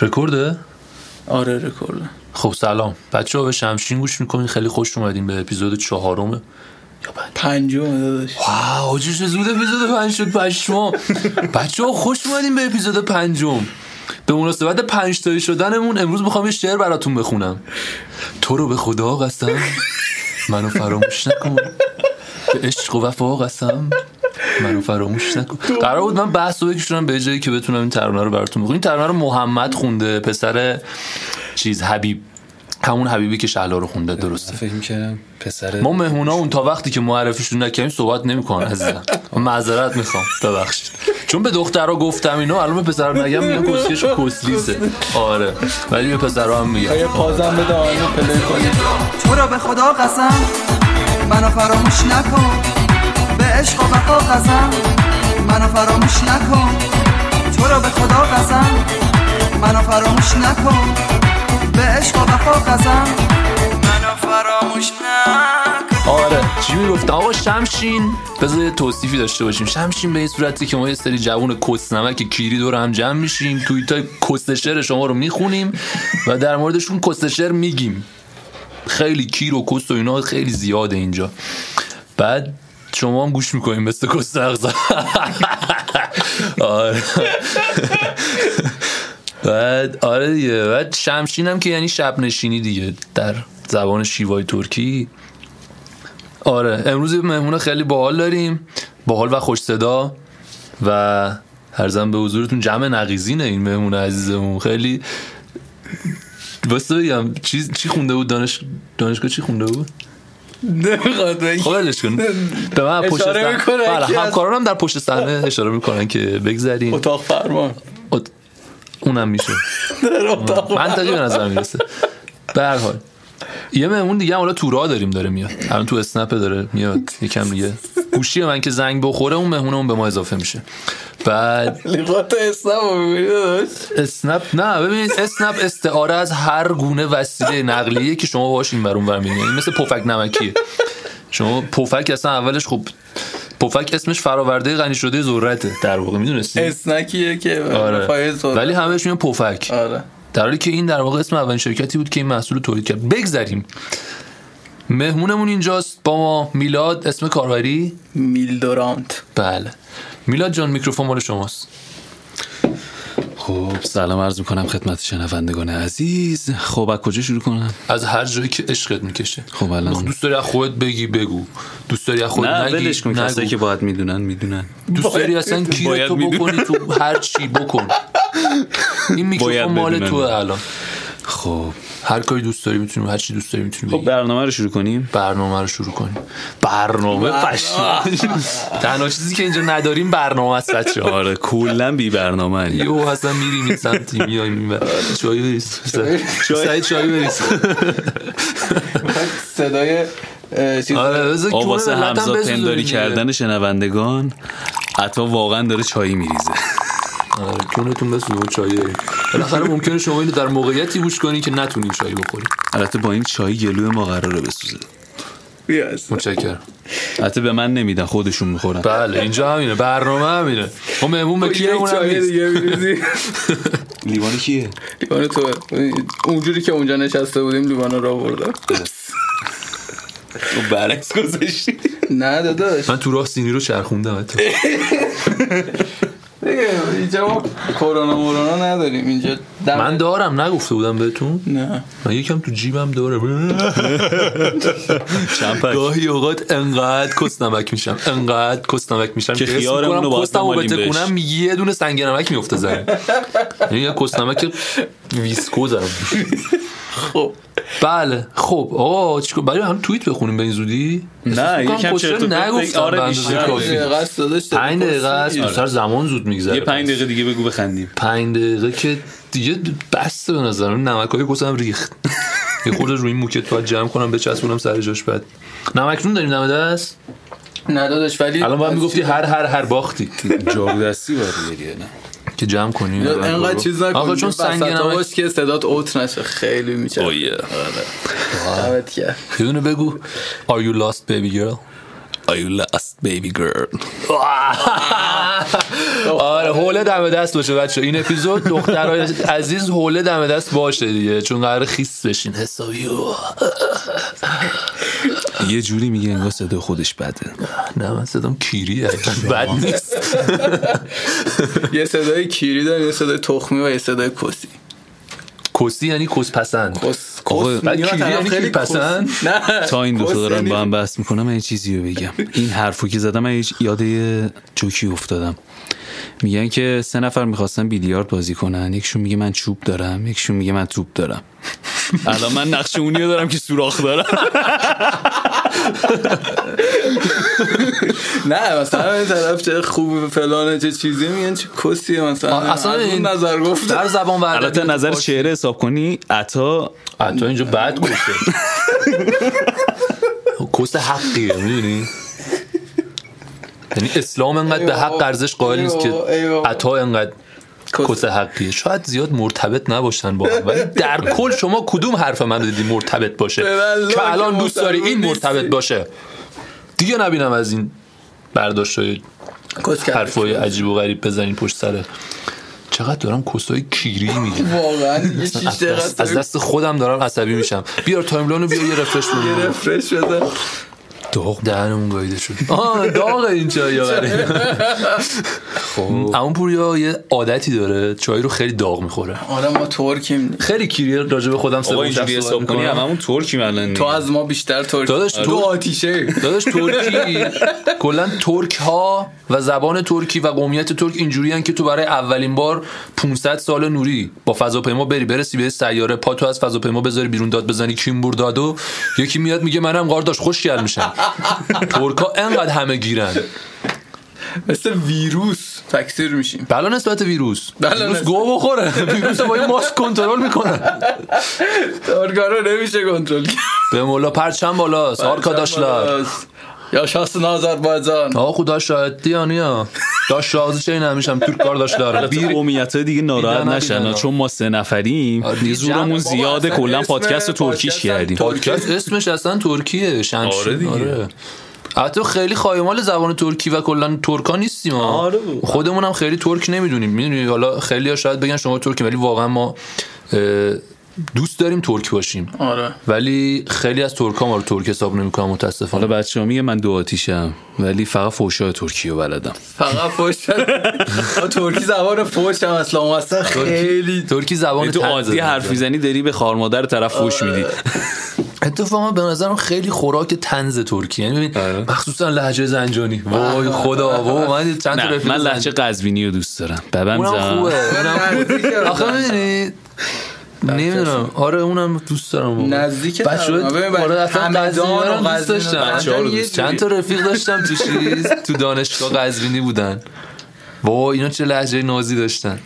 رکورده؟ آره رکورده. خب سلام. بچه ها به شمشین گوش می‌کنین. خیلی خوش اومدین به اپیزود چهارم یا پنج پنجم داداش. واو چه زود اپیزود پنج شد پشما بچه ها خوش اومدین به اپیزود پنجم. به مناسبت پنج تایی شدنمون امروز می‌خوام یه شعر براتون بخونم. تو رو به خدا قسم منو فراموش نکن. به عشق و وفا قسم منو فراموش نکن. قرار بود من بحث رو بکشونم به جایی که بتونم این ترانه رو براتون بخونم. این ترانه رو محمد خونده پسر چیز حبیب. همون حبیبی که شهلا رو خونده درسته. فکر می‌کردم پسر ما مهمونا اون تا وقتی که معرفیشون نکردیم صحبت نمی‌کنن عزیزم. من معذرت می‌خوام. ببخشید. چون به دخترها گفتم اینا الان به پسر نگم میگن کسکش کسلیسه آره. ولی به پسرها هم میگم. یه پازم بده آهنگ پلی کنی تو رو به خدا قسم منو فراموش نکن. عشق و وفا قسم منو فراموش نکن. تو رو به خدا قسم منو فراموش نکن. به عشق و وفا قسم منو فراموش نکن. آره. چی می‌گفتم آقا شمشین. بذار یه توصیفی داشته باشیم. شمشین به این صورتی که ما یه سری جوون کسنمک کیری دور هم جمع میشیم. توییت های کستشر شما رو می‌خونیم و در موردشون کستشر میگیم. خیلی کیر و کست و اینا خیلی زیاده اینجا. بعد شما هم گوش می‌کنیم مثل اغزا آره. بعد آره دیگه. بعد شمشین هم که یعنی شب نشینی دیگه در زبان شیوای ترکی. آره امروز مهمون خیلی باحال داریم. باحال و خوش صدا و هرزم به حضورتون جمع نقیزینه این مهمون عزیزمون. خیلی واسه بگم چیز چی خونده بود؟ دانش دانشگاه چی خونده بود؟ نمی‌خواد بگی. خب ولش کن. به من پشت می‌کنه بله همکارانم در پشت صحنه اشاره می‌کنن که بگذریم. اتاق فرمان. ات- اونم میشه. در اتاق منطقی به نظر می‌رسه. به هر حال. یه مهمون دیگه هم حالا تو راه داریم داره میاد. الان تو اسنپ داره میاد. یکم دیگه. گوشی من که زنگ بخوره اون مهمونمون به ما اضافه میشه. بعد می‌بینی داداش؟ اسنپ؟ نه ببینید اسنپ استعاره از هر گونه وسیله نقلیه که شما باهاش این برون برمین یعنی مثل پفک نمکیه شما پفک اصلا اولش خب پفک اسمش فراورده غنی شده ذرته در واقع می‌دونستی؟ اسنکیه که آره. ولی همه بهش میگن پفک. آره. در حالی که این در واقع اسم اولین شرکتی بود که این محصول رو تولید کرد. بگذریم. مهمونمون اینجاست. با ما میلاد اسم کاربری؟ میلدورانت. بله. میلاد جان میکروفون مال شماست. خب سلام عرض می‌کنم خدمت شنوندگان عزیز. خب از کجا شروع کنم؟ از هر جایی که عشقت می‌کشه. خب الان. دوست داری از خودت بگی بگو. دوست داری از خودت نه نگی ولش کن کسایی. که باید می‌دونن می‌دونن. دوست داری اصلا کی تو. بکنی تو هر چی بکن. این میکروفون مال. تو الان. خب. هر کاری دوست داری می‌تونیم هر چی دوست داری می‌تونیم خب برنامه رو شروع کنیم. برنامه رو شروع کنیم. برنامه پشما تنها چیزی که اینجا نداریم برنامه است بچه ها آره کلا بی برنامه یو اصلا میریم این سمتی میایم چای بریز. سعید چای بریز. صدای آره همزاد پنداری. کردن شنوندگان عطا واقعا داره چایی میریزه. کونتون بسوزون چای. بالاخره ممکنه شما اینو در موقعیتی گوش کنین که نتونین چای بخورین البته با این چای گلوی ما قراره بسوزه. متشکرم. البته به من نمیدن خودشون می‌خورن. بله اینجا همینه برنامه همینه. ما مهمون کیرمون هم چای نیست. لیوان کیه؟ لیوان تو. اونجوری که اونجا نشسته بودیم لیوان رو آوردم. تو برعکس گذاشتی. نه داداش. من تو راه سینی رو چرخوندم. حتی دیگه اینجا ما کرونا مورونا نداریم. اینجا دم- من دارم نگفته بودم بهتون. نه. من یکم تو جیبم داره. گاهی اوقات انقدر کس نمک میشم. انقدر کس نمک میشم که حس خیارمون می‌کنم رو باید بمالیم بهش. یه دونه سنگ نمک میفته زمین یعنی یه کس نمک ویسکوزم خب. بله خب. آقا چیکار؟ برای هم توییت بخونیم به این زودی؟ نه یکم چرت و پرت بگی. نگفتم آره بیشتر. پنج دقیقه است آره. سر زمان زود میگذره. یه پنج دقیقه دیگه بگو بخندیم. پنج دقیقه که دیگه بسته به نظر من نمک های کسم ریخت. یه خورده روی این موکت باید جمع کنم بچسبونم سر جاش بعد. نمکنون داریم دم دست؟ نه داداش ولی الان باید می‌گفتی هر هر هر باختی. جارو دستی باید نه؟ که جمع کنیم انقدر چیز نکن آقا چون سنگ نمک باش که صدات اوت نشه. خیلی میچه اوه دمت کرد یه دونه بگو. Are you lost baby girl? Are you lost baby girl? آره حوله دم دست باشه بچه این اپیزود دخترای عزیز حوله دم دست باشه دیگه چون قرار خیس بشین. حسابی. یه جوری میگه انگار صدا خودش بده. نه من صدام کیریه بد نیست. یه صدای کیری داره یه صدای تخمی و یه صدای کسی. کسی یعنی کس پسند کس کس کیری یعنی خیلی پسند؟ نه تا این دوتا کس دارن یعنی- با هم بحث می‌کنم من یه چیزی رو بگم. این حرفو که زدم من هیچ یاد جوکی افتادم. میگن که سه نفر می‌خواستن بیلیارد بازی کنن. یکشون میگه من چوب دارم یکشون میگه من توپ دارم. الان من نقش اونیو دارم که سوراخ دارم. نه مثلا این طرف چه خوبه فلانه چه چیزی میگن چه کسیه مثلا. اصلا این نظر گفته در زبان ورده البته نظر شعر حساب کنی عطا تو اینجا بد گفته. کس حقیه می‌دونی؟ یعنی اسلام انقدر به حق ارزش قائل نیست که. عطا انقدر کس حقیه شاید زیاد مرتبط نباشن با هم. ولی در کل شما کدوم حرف من دیدی مرتبط باشه؟ که الان دوست داری این مرتبط. باشه. دیگه نبینم از این برداشت های. حرفای عجیب و غریب بزنین پشت سره چقدر دارم کسای کیری میگن واقعا از دست, خودم دارم عصبی میشم. بیار timeline رو بیا یه refresh یه بده refresh بده. داغ دهنمون گاییده شد. آه داغ این چای برای. خب. اما پوریا یه عادتی داره چای رو خیلی داغ می‌خوره. آره ما ترکیم. خیلی کیری راجع به خودم سه اینجوری حساب کنی هممون ترکی الان تو از ما بیشتر ترک داداش تو تو- آتیشه. داداش ترکی. کلا ترک ها و زبان ترکی و قومیت ترک اینجوری که تو برای اولین بار 500 سال نوری با فضاپیما بری. برسی به سیاره پا تو از فضاپیما بذاری بیرون داد بزنی کیمبور دادو یکی میاد میگه منم قارداش خوشگل میشم. ترکا انقدر همه گیرن. مثل ویروس تکثیر میشیم. بلا نسبت ویروس. بلا ویروس. گو بخوره. ویروس رو با یه ماسک کنترل می‌کنن. ترکا رو نمیشه کنترل کرد. به مولا پرچم بالا آرکاداشلار یا شاستın Azerbaycan آقا خدا شاهد دیانیا داشت رازı şey نمیشم ترک کارداشلار بیر قومیت های دیگه ناراحت نشن. چون ما سه نفریم. آره، زورمون زیاده کلا پادکست ترکیش کردیم. پادکست اسمش اصلا ترکیه شمشیر. آره دیگه. آره. حتی خیلی خایمال زبان ترکی و کلا ترکا نیستیم ما آره. خودمون هم خیلی ترک نمی‌دونیم. می‌دونی حالا خیلی ها شاید بگن شما ترکی ولی واقعا ما دوست داریم ترک باشیم. آره. ولی خیلی از ترکا ما رو ترک حساب نمی‌کنن متاسفانه. حالا بچه ها میگه من دو آتیشم ولی فقط فوشای ترکی رو بلدم. فقط فوش. ترکی زبان فوش هم اصلا اصلا خیلی ترکی زبان تو عادی. حرف می‌زنی داری به خار مادر طرف فوش میدی. اتفاقا به نظرم خیلی خوراک تنز ترکی یعنی ببین آره. مخصوصا لهجه زنجانی. وای خدا وای. من چند تا من لحجه قزوینی رو دوست دارم. ببم زن خوبه. آخه می‌دونی نمی‌دونم. آره اونم دوست دارم. نزدیک بچه- آره اصلا رو دوست داشتم چند- تا رفیق داشتم تو چیز تو دانشگاه قزوینی بودن. بابا اینا چه لهجه نازی داشتن.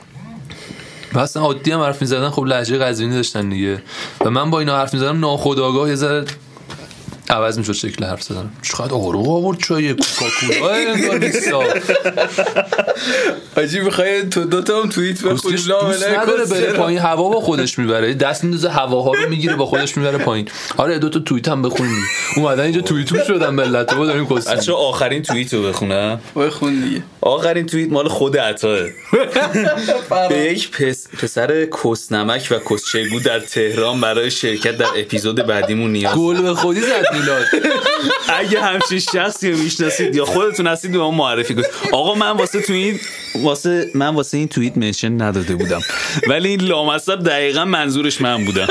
و اصلا عادی هم حرف می‌زدن. خب لهجه قزوینی داشتن دیگه. و من با اینا حرف می‌زدم ناخودآگاه یه ذره عوض می‌شد شکل حرف زدن. چقدر آروم آورد چای کوکاکولا انگار نیستا. آجی می‌خوای تو دوتا هم توییت بخونی نداره بره پایین هوا با خودش می‌بره. دست میندازه هواها رو می‌گیره با خودش می‌بره پایین. آره دو تا توییت هم بخونیم اومدن اینجا توییتو شدن ملت با داریم بچه کسیم آخرین توییت رو بخونم بخون دیگه. آخرین توییت مال خود عطاه به یک پس، پسر کسنمک و کسچگو در تهران برای شرکت در اپیزود بعدیمون نیاز گل به خودی زد. میلاد اگه همچین شخصی رو می‌شناسید یا خودتون هستید به ما معرفی کنید. آقا من واسه توییت واسه من واسه این توییت منشن نداده بودم. ولی این لامصب دقیقا منظورش من بودم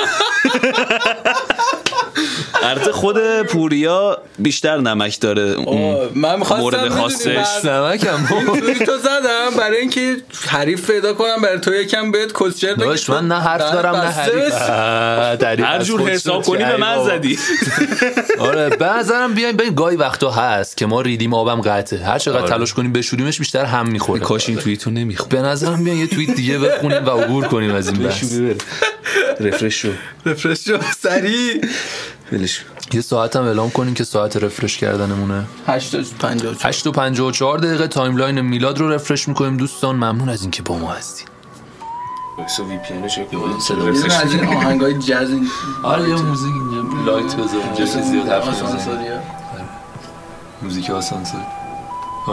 البته خود پوریا بیشتر نمک داره من می‌خواستم مورد خاصش. نمکم تو زدم برای اینکه حریف پیدا کنم برای تو یکم بهت کسچر بگم. داشت من نه حرف دارم نه حریف هر جور حساب. کنی به من. زدی آره به نظرم بیایم ببین گاهی وقتا هست که ما ریدیم آبم قطعه هر چقدر آره. تلاش کنیم بشوریمش بیشتر هم می‌خوره کاش این توییت رو نمیخون به نظرم بیاین یه توییت دیگه بخونیم و عبور کنیم از این بحث رفرش شو. رفرش شو. سریع کن. یه ساعت هم اعلام کنیم که ساعت refresh کردنمونه. 854 8 و 54 دقیقه timeline میلاد رو refresh می‌کنیم دوستان. ممنون از اینکه با ما یه دونه از این آهنگای جاز این. آره یه موزیک اینجا light بذار زیاد حرف نمی‌زنیم. موزیک آسانسور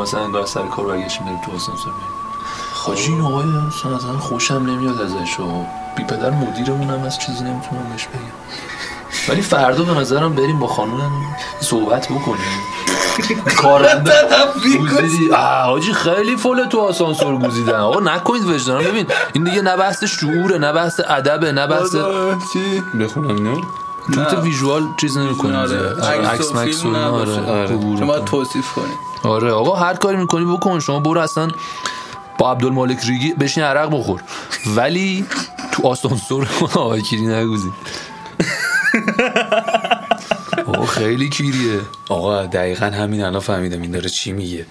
مثلا انگار سر کار برگشتیم بریم تو آسانسور بریم. حاجی این آقای اصلا خوشم نمیاد ازش و بی پدر مدیرمون هم از چیزی نمی‌تونم بهش بگم. ولی فردا به نظرم بریم با خانومم صحبت بکنیم. کارنده گوزیدی آه، حاجی خیلی فول تو آسانسور گوزیدن. آقا نکنید وجدانم ببین این دیگه نه بحث شعوره نه بحث ادبه نه بحث چی؟ بخونم اینو توییت ویژوال چیز نمی‌کنیم آره. عکس مکس و اینا، آره. آره. شما. توصیف کنید. آره. آقا هر کاری می‌کنی بکن. شما برو اصلا با عبدالمالک ریگی بشین عرق بخور. ولی تو آسانسور آقای کیری نگوزی. آقا خیلی کیریه. آقا دقیقا همین الان فهمیدم این داره چی میگه.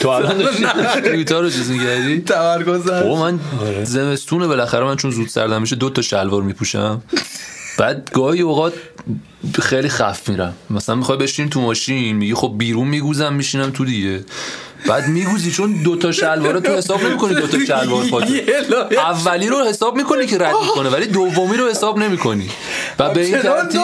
تو الان داشتی توییتا رو چیز میگردی تمرکز بابا من زمستونه بالاخره من چون زود سردم میشه دو تا شلوار میپوشم. بعد گاهی اوقات خیلی خف میرم. مثلا می‌خوای بشین تو ماشین میگی خب بیرون میگوزم میشینم تو دیگه. بعد میگوزی چون دو تا شلوار تو حساب نمی‌کنی دو تا شلوار فاته اولی رو حساب می‌کنی که رد می‌کنه ولی دومی رو حساب نمی‌کنی. و به این ترتیب؟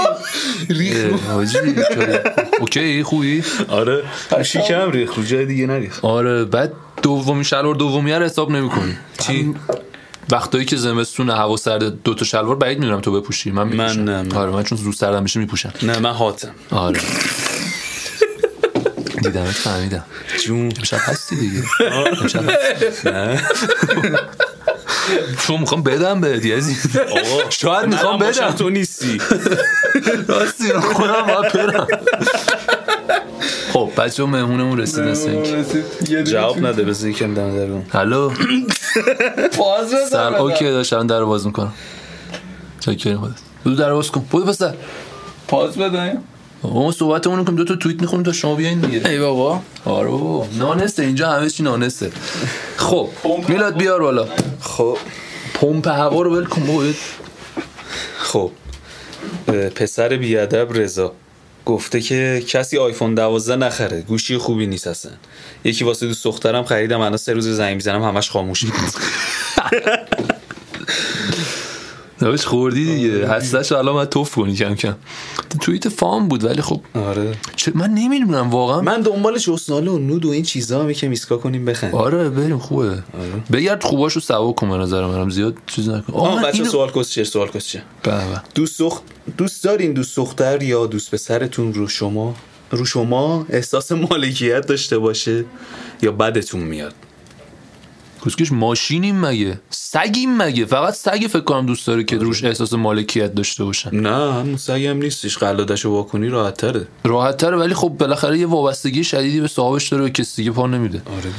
اوکی خوبی؟ آره. شیکم ریخ رو جای دیگه نریخ. آره بعد دومی شلوار دومی رو حساب نمی‌کنی. چی؟ وقتایی که زمستون هوا سرد دو تا شلوار بعید می‌دونم تو بپوشی. من میپوشم. نه، من- آره من چون زود سردم میشه میپوشم. نه من هاتم. آره. دیدمت فهمیدم. جون امشب هستی دیگه. چون می‌خوام بدم بهت آقا شاید می‌خوام بدم. تو نیستی. راستی خودم باید برم. خب بچه مهمونمون رسید سنگ جواب نده بذار یکم دم در. هلو باز سلام بزن اوکی داشت الان در باز می‌کنم. چکریم خودت. بودو در باز کن. بودو پسر پاس بدن ما صحبتمون کنیم دو تا توییت می‌خونیم تا شما بیاین دیگه. ای بابا. آره بابا. نانسته اینجا همه چی نانسته. خب میلاد بیار بالا. خب. پمپ هوا رو ول کن بابا. خب. پسر بیادب رضا گفته که کسی آیفون 12 نخره. گوشی خوبی نیست اصلا. یکی واسه دوست دخترم خریدم الان سه روز زنگ می‌زنم همش خاموشه نوش خوردی دیگه. هستش الان باید توف کنی کم کم. توییت فام بود ولی خب آره. چه من نمی‌دونم واقعا. من دنبال جسناله و نود و این چیزا هم که میسکا کنیم بخند آره بریم خوبه. بگرد خوباشو سوا کن به نظر منم زیاد چیز نکن. آه، آه من بچه اینو- سوال کسچه سوال کسچه به به. دوست دخ... دوست دارین دوست دختر یا دوست پسرتون رو شما؟ رو شما احساس مالکیت داشته باشه یا بدتون میاد؟ کوسکش ماشینیم مگه؟ سگیم مگه؟ فقط سگ فکر کنم دوست داره که روش احساس مالکیت داشته باشن. نه همون سگی هم نیستش قلادش رو واکنی راحت تره راحت تره ولی خب بالاخره یه وابستگی شدیدی به صاحبش داره و کسی دیگه پا نمیده. آره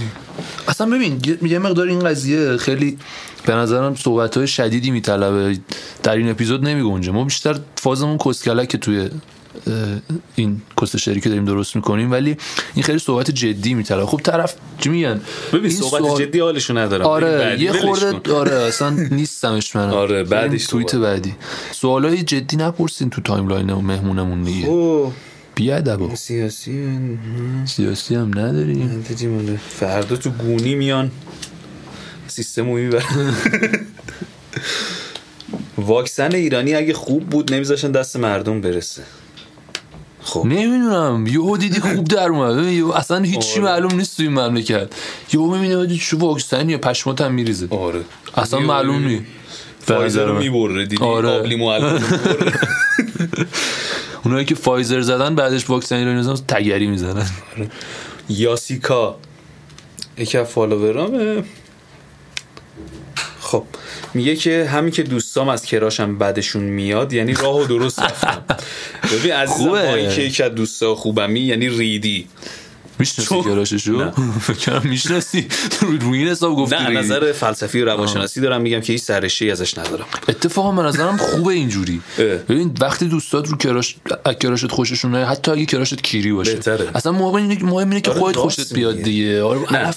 اصلا ببین یه- مقدار این قضیه خیلی به نظرم صحبت های شدیدی میطلبه. در این اپیزود نمیگنجه ما بیشتر فازمون کسکلک توی این کست شری که داریم درست می‌کنیم ولی این خیلی صحبت جدی میطلبه خب طرف چی میگن ببین صحبت سوال- جدی حالشو ندارم. آره یه خورده کن. آره اصلا نیستمش من آره، بعدش توییت. بعدی. سوالای جدی نپرسین تو timeline و مهمونمون دیگه. اوه بیادبا. سیاسی سیاسی هم نداریم. فردا تو گونی میان. سیستم رو می‌برن. واکسن ایرانی اگه خوب بود نمیذاشن دست مردم برسه. خب. نمی‌دونم. یهو دیدی خوب در اومد. اصلا هیچی آره. معلوم نیست توی مملکت. یهو می‌بینی چه واکسنی پشمات هم میریزه. آره. اصلا معلوم نیست. فایزر رو. می‌بره دیدی؟ آره. آبلی معلم رو می‌بره. اونایی که فایزر زدن بعدش واکسن رو نظام تگری می‌زنن. یاسیکا. یکی از فالوورامه. خب میگه که همین که دوستام از کراشم بعدشون میاد یعنی راه و درست رفتم ببین عزیزم خوبه. با اینکه یکی از دوستا خوبمی یعنی ریدی می‌شناسی نه. فکر کنم می‌شناسی روی این حساب گفتی نه. نظر فلسفی و روانشناسی دارم میگم که هیچ سرشی ازش ندارم اتفاقا به نظرم خوبه اینجوری. ببین وقتی دوستات رو کراش کراشت خوششون نیاد حتی اگه کراشت کیری باشه بهتره. اصلا مهم اینه مهم اینه که آره، خودت خوشت بیاد. دیگه آره نه،.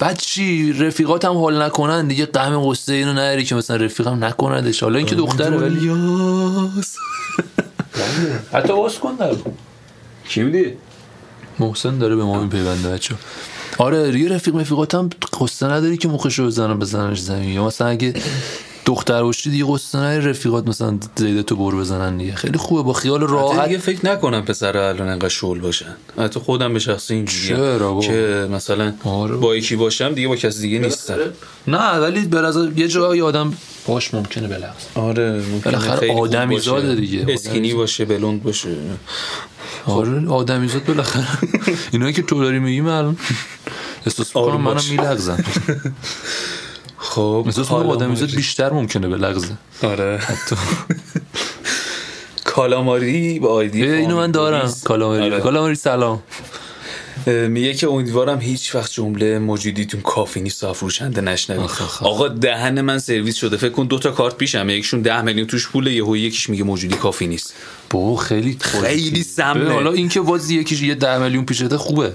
بعد چی رفیقات هم حال نکنن دیگه غم قصه اینو نداری که مثلا رفیقم نکندش حالا اینکه دختره ولی حتی باز کن در چی میدی؟ محسن داره به ما میپیونده بچه آره یه رفیق مفیقات هم قصه نداری که مخشو بزنن بزننش زمین. یا مثلا اگه دختر باشی دیگه قصه نداری رفیقات مثلا زیده تو بر بزنن دیگه. خیلی خوبه با خیال راحت. دیگه فکر نکنم پسر الان انقدر شل باشن. حتی خودم به شخصی اینجوریه؟ که مثلا آره. با یکی باشم دیگه با کسی دیگه نیستم. نه ولی به یه جایی آدم باش ممکنه بلغز آره ممکنه بالاخره آدمی. زاده دیگه. اسکینی باشه بلوند باشه آره آدمی زاد بالاخره اینا که تو داری میگی من الان احساس می‌کنم آروم منم. میلغزم خب احساس می‌کنم کالاماری. آدمی زاد بیشتر ممکنه بلغزه آره کالاماری با آیدی اینو من دارم. کالاماری آره. کالاماری سلام میگه که امیدوارم هیچ وقت جمله موجودیتون کافی نیست فروشنده نشنوید. آقا دهن من سرویس شده. فکر کن دو تا کارت پیشم. یکیشون ده میلیون توش پوله یهو یکیش میگه موجودی کافی نیست. بابا خیلی خیلی سمه. حالا این که باز یکیش یه ده میلیون پیشته خوبه.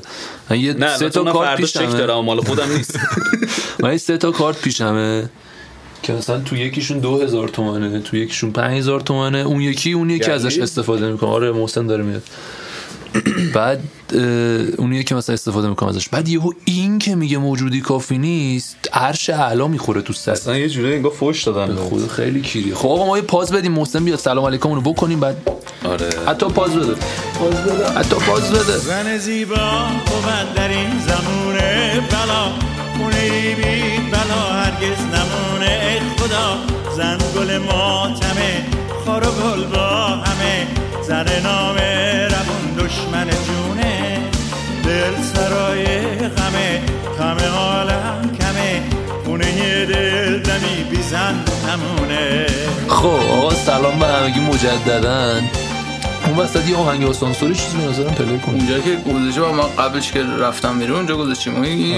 من یه نه سه تا کارت پیشمه. دارم مال خودم نیست. من سه تا کارت پیشمه. که مثلا تو یکیشون دو هزار تومنه تو یکیشون پنج هزار تومنه. اون یکی اون یکی یعنی؟ ازش استفاده می‌کنه آره محسن داره میاد. بعد اه، اون یکی مثلا استفاده می‌کنه ازش. بعد یهو این که میگه موجودی کافی نیست عرش اعلا می‌خوره تو سر. اصلا یه جوری انگار فوش دادن خدا خیلی کیریه. خب آقا ما یه پاز بدیم. محسن بیاد. سلام علیکم رو بکنیم بعد. آره. حتی پاز بده. پاز بده. حتی پاز بده. زن زیبا بود در این زمان بلا. خونه ای بی بلا. هرگز نمونه ای خدا. زن گل ماتمه. خار و گل با همه. زن نام روون دشمن جونه دل سرای غمه غم عالم کمه. خونه دل دمی بی زن نمونه خب آقا سلام به همگی مجددا اون وسط یه آهنگ آسانسوری چیزی به نظرم پلی کنیم اونجا که گذاشته با ما قبلش که رفتم بیرون اونجا گذاشتیم.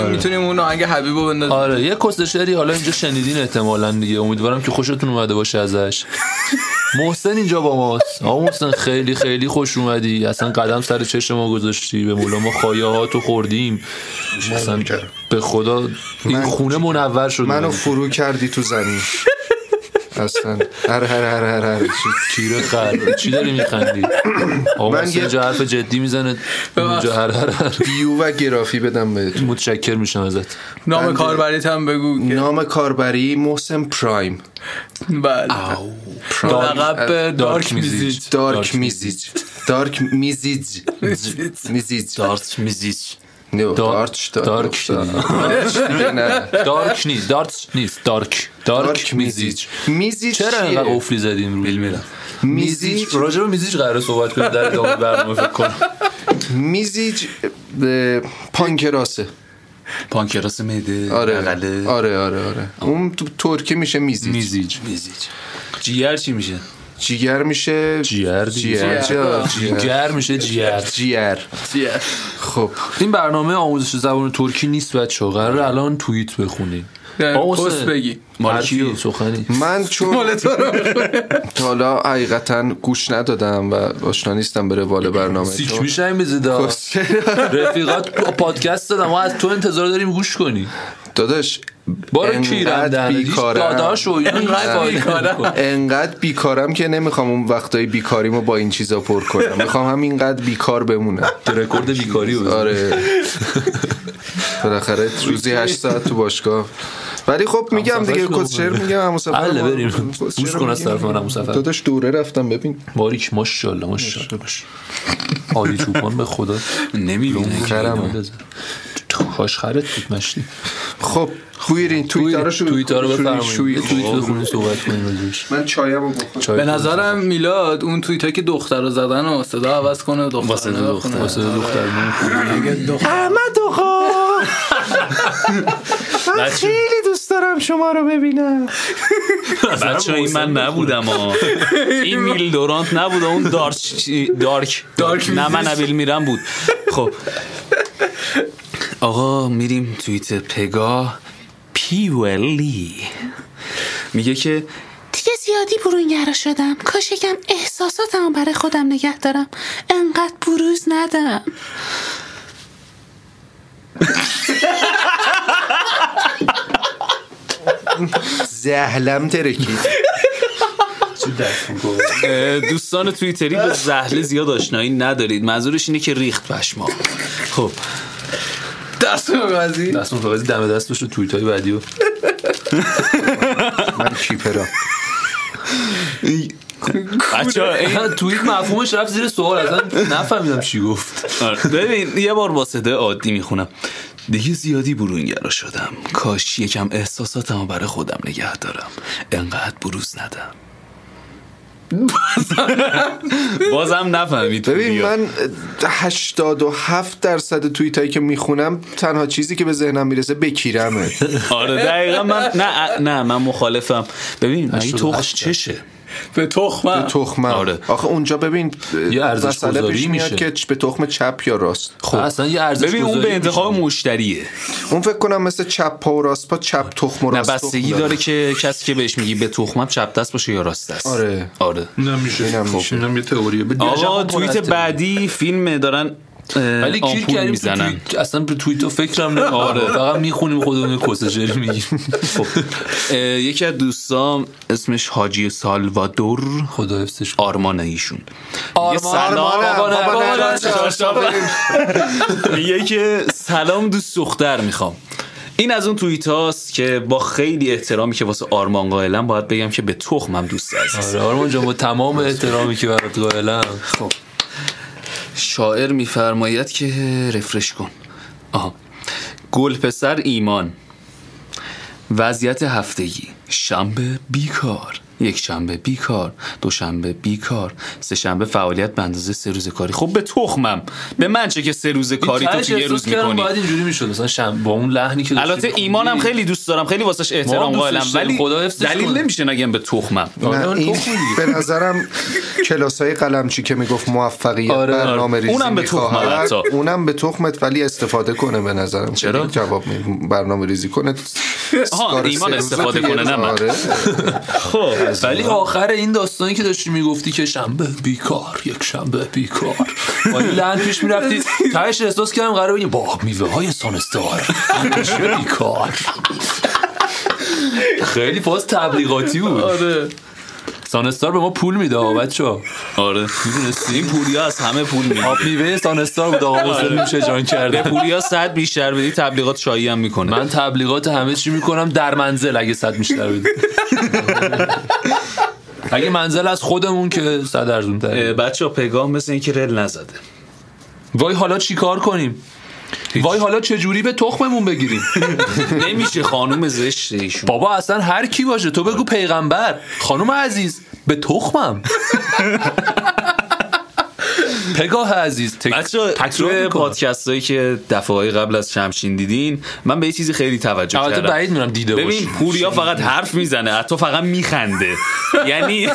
می‌تونیم اون اگه حبیبو بندازیم. آره یه کسشری حالا اینجا شنیدین احتمالا دیگه. امیدوارم که خوشتون اومده باشه ازش. محسن اینجا با ماست. آقا محسن خیلی خیلی خوش اومدی. اصلا قدم سر چشم ما گذاشتی. به مولا ما خایه ها تو خوردیم اصلا به خدا این خونه منور شد منو. فرو کردی تو زمین. اصلا هر هر هر هر هر چی- کیره خر چی داری میخندی؟ آقا یه- اینجا حرف جدی می‌زنه. اونجا هر هر هر. بیو و گرافی بدم بهتون. متشکر میشم ازت. نام. کاربریت هم بگو که نام کاربری محسن پرایم. بله. لقب دارک میزیج. دارک میزیج. دارک میزیج. میزیج. دارت میزیج. نه، دار- دارچ دار- دارک دارچ دارک نیست دارت نیست دارک دارک دارک میزیج میزیج چرا؟ اینقدر قفلی زدیم رو میزیج میزیج راجع به میزیج قراره صحبت کنیم در ادامه برنامه فکر کنم. میزیج اه، پانکراسه پانکراس معده آره. آره آره آره. اون تو ترکی میشه میزیج میزیج میزیج جیگر چی میشه. جیگر میشه. جیر جیر جیگر. میشه جیر جیر خب. این برنامه آموزش زبان ترکی نیست بچه قرار الان توییت بخونیم آقا پست بگی. مال کیو؟ سخنی. من چون تا حالا حقیقتا گوش ندادم و آشنا نیستم به روال برنامه. میشه این بزیدا رفیقات پادکست دادم. ما از تو انتظار داریم گوش کنی. داداش بارو انقدر کیرم. داداش و انقدر بیکارم. انقدر بیکارم که نمی‌خوام اون وقتای بیکاریمو با این چیزا پر کنم. می‌خوام همینقدر بیکار بمونم. که رکورد بیکاری. آره. بالاخره روزی هشت ساعت تو باشگاه. ولی خب میگم دیگه شعر میگم ما- بریم. گوش کن از. طرف من سفر. داداش دوره رفتم ببین. باریک ماشاءالله ماشاءالله. عالی چوپان به خدا. نمی‌بینه. خرم کاش خرت بود مشتی. خب بویرین توییتر رو شروع توییتر رو شروع- بفرمایید. توییت بخونید صحبت کنیم راجعش. من چایمو بخورم. به. نظرم میلاد اون توییت هایی که دختر رو زدن و صدا عوض کنه و دختر واسه دختر. واسه دختر من اگه دختر. احمد خیلی دارم شما رو ببینم. بچه این من نبودم این میل دورانت نبود اون دارک دارک. دارک نه من. نبیل میرم بود. خب. آقا میریم توییت پگاه پیولی. میگه که دیگه زیادی برونگرا شدم. کاش یکم احساساتمو برای خودم نگه دارم. انقدر بروز ندم. زهلم ترکید دوستان توییتری به زهله زیاد آشنایی ندارید. منظورش اینه که ریخت پشما خب. دست بازی دستون کاغذی دم دست بشه توییت های بعدی رو. من کیپرا بچه این توییت مفهومش رفت زیر سوال. اصلا نفهمیدم چی گفت. آره. ببین یه بار با صدای عادی می‌خونم. دیگه زیادی برونگرا شدم. کاش یکم احساساتمو برای خودم نگه دارم. انقدر بروز ندم. بازم نفهمید ببین. من 87 درصد توییت هایی که می‌خونم تنها چیزی که به ذهنم می‌رسه بکیرمه. آره دقیقا من نه نه من مخالفم. ببین مگه تخم 88 چشه به تخمم تخمم آره. آخه اونجا ببین یه ارزش گذاری میشه. که به تخم چپ یا راست. خب. اصلا یه ارزش ببین اون به انتخاب میشه. مشتریه. اون فکر کنم مثل چپ پا و راست پا چپ تخم و نه راست بستگی تخم داره که کسی که بهش میگی به تخمم چپ دست باشه یا راست دست. آره. آره. نمیشه اینم خب. یه تئوریه. به آقا توییت. بعدی فیلم دارن ولی گیر کردیم می‌زنن. توییت اصلا به توییت و فکرم نمیاد آره. فقط می‌خونیم خودمون کسچری میگیم. خب یکی از دوستام اسمش حاجی سالوادور. خدا حفظش. آرمان ایشون. آرمان، یه سلام. نه، نه، نه،. میگه که سلام دوست دختر می‌خوام. این از اون توییت هاست که با خیلی احترامی که واسه آرمان قائلم باید بگم که به تخمم دوست عزیز. آره آرمان جان با تمام احترامی که برات قائلم. خب. شاعر میفرماید که رفرش کن. آها. گل پسر ایمان. وضعیت هفتگی. شنبه بیکار. یک شنبه بیکار دوشنبه بیکار سه شنبه فعالیت به اندازه سه روز کاری خب به تخمم به من چه که سه روز کاری تو یه روز می‌کنی باید اینجوری می‌شد مثلا شم... با اون لحنی که البته. ایمانم خیلی دوست دارم خیلی واسش احترام قائلم. ولی خدا حفظش دلیل کنه. نمیشه نگم به تخمم آره، این. به نظرم کلاس های قلمچی که می‌گفت موفقیت آره، آره. برنامه ریزی اونم به حتی. اونم به تخمت ولی استفاده کنه به نظرم چرا؟ جواب برنامه ریزی کنه ایمان استفاده کنه، نه روز. خب ولی آخر این داستانی که داشتی می‌گفتی که شنبه بیکار یک شنبه بیکار. با این لحن پیش می‌رفتی. تهش احساس کردم قرار بگیم با میوه های سانستار بیکار. خیلی باز تبلیغاتی بود. آره. سانستار به ما پول میده بچه ها. آره. این پولیا از همه پول می‌گیره آب میوه سانستار بود آقا. حسین میشه جان کرده پولیا صد بیشتر بدی تبلیغات چایی هم می‌کنه. من تبلیغات همه چی می‌کنم در منزل اگه صد بیشتر بدی. اگه منزل از خودمون که صد ارزون تره بچه ها پگاه مثل اینکه رل نزده. وای حالا چی کار کنیم؟ وای حالا چه جوری به تخممون بگیریم؟ نمیشه خانوم زشت ایشون. بابا اصلا هر کی باشه تو بگو پیغمبر. خانم عزیز به تخمم. پگاه عزیز تک... بچه توی. پادکست هایی که دفعه های قبل از شمشین دیدین من به یه چیزی خیلی توجه البته کردم. بعید می‌دونم دیده ببین. پوریا فقط حرف می‌زنه حتی فقط میخنده. یعنی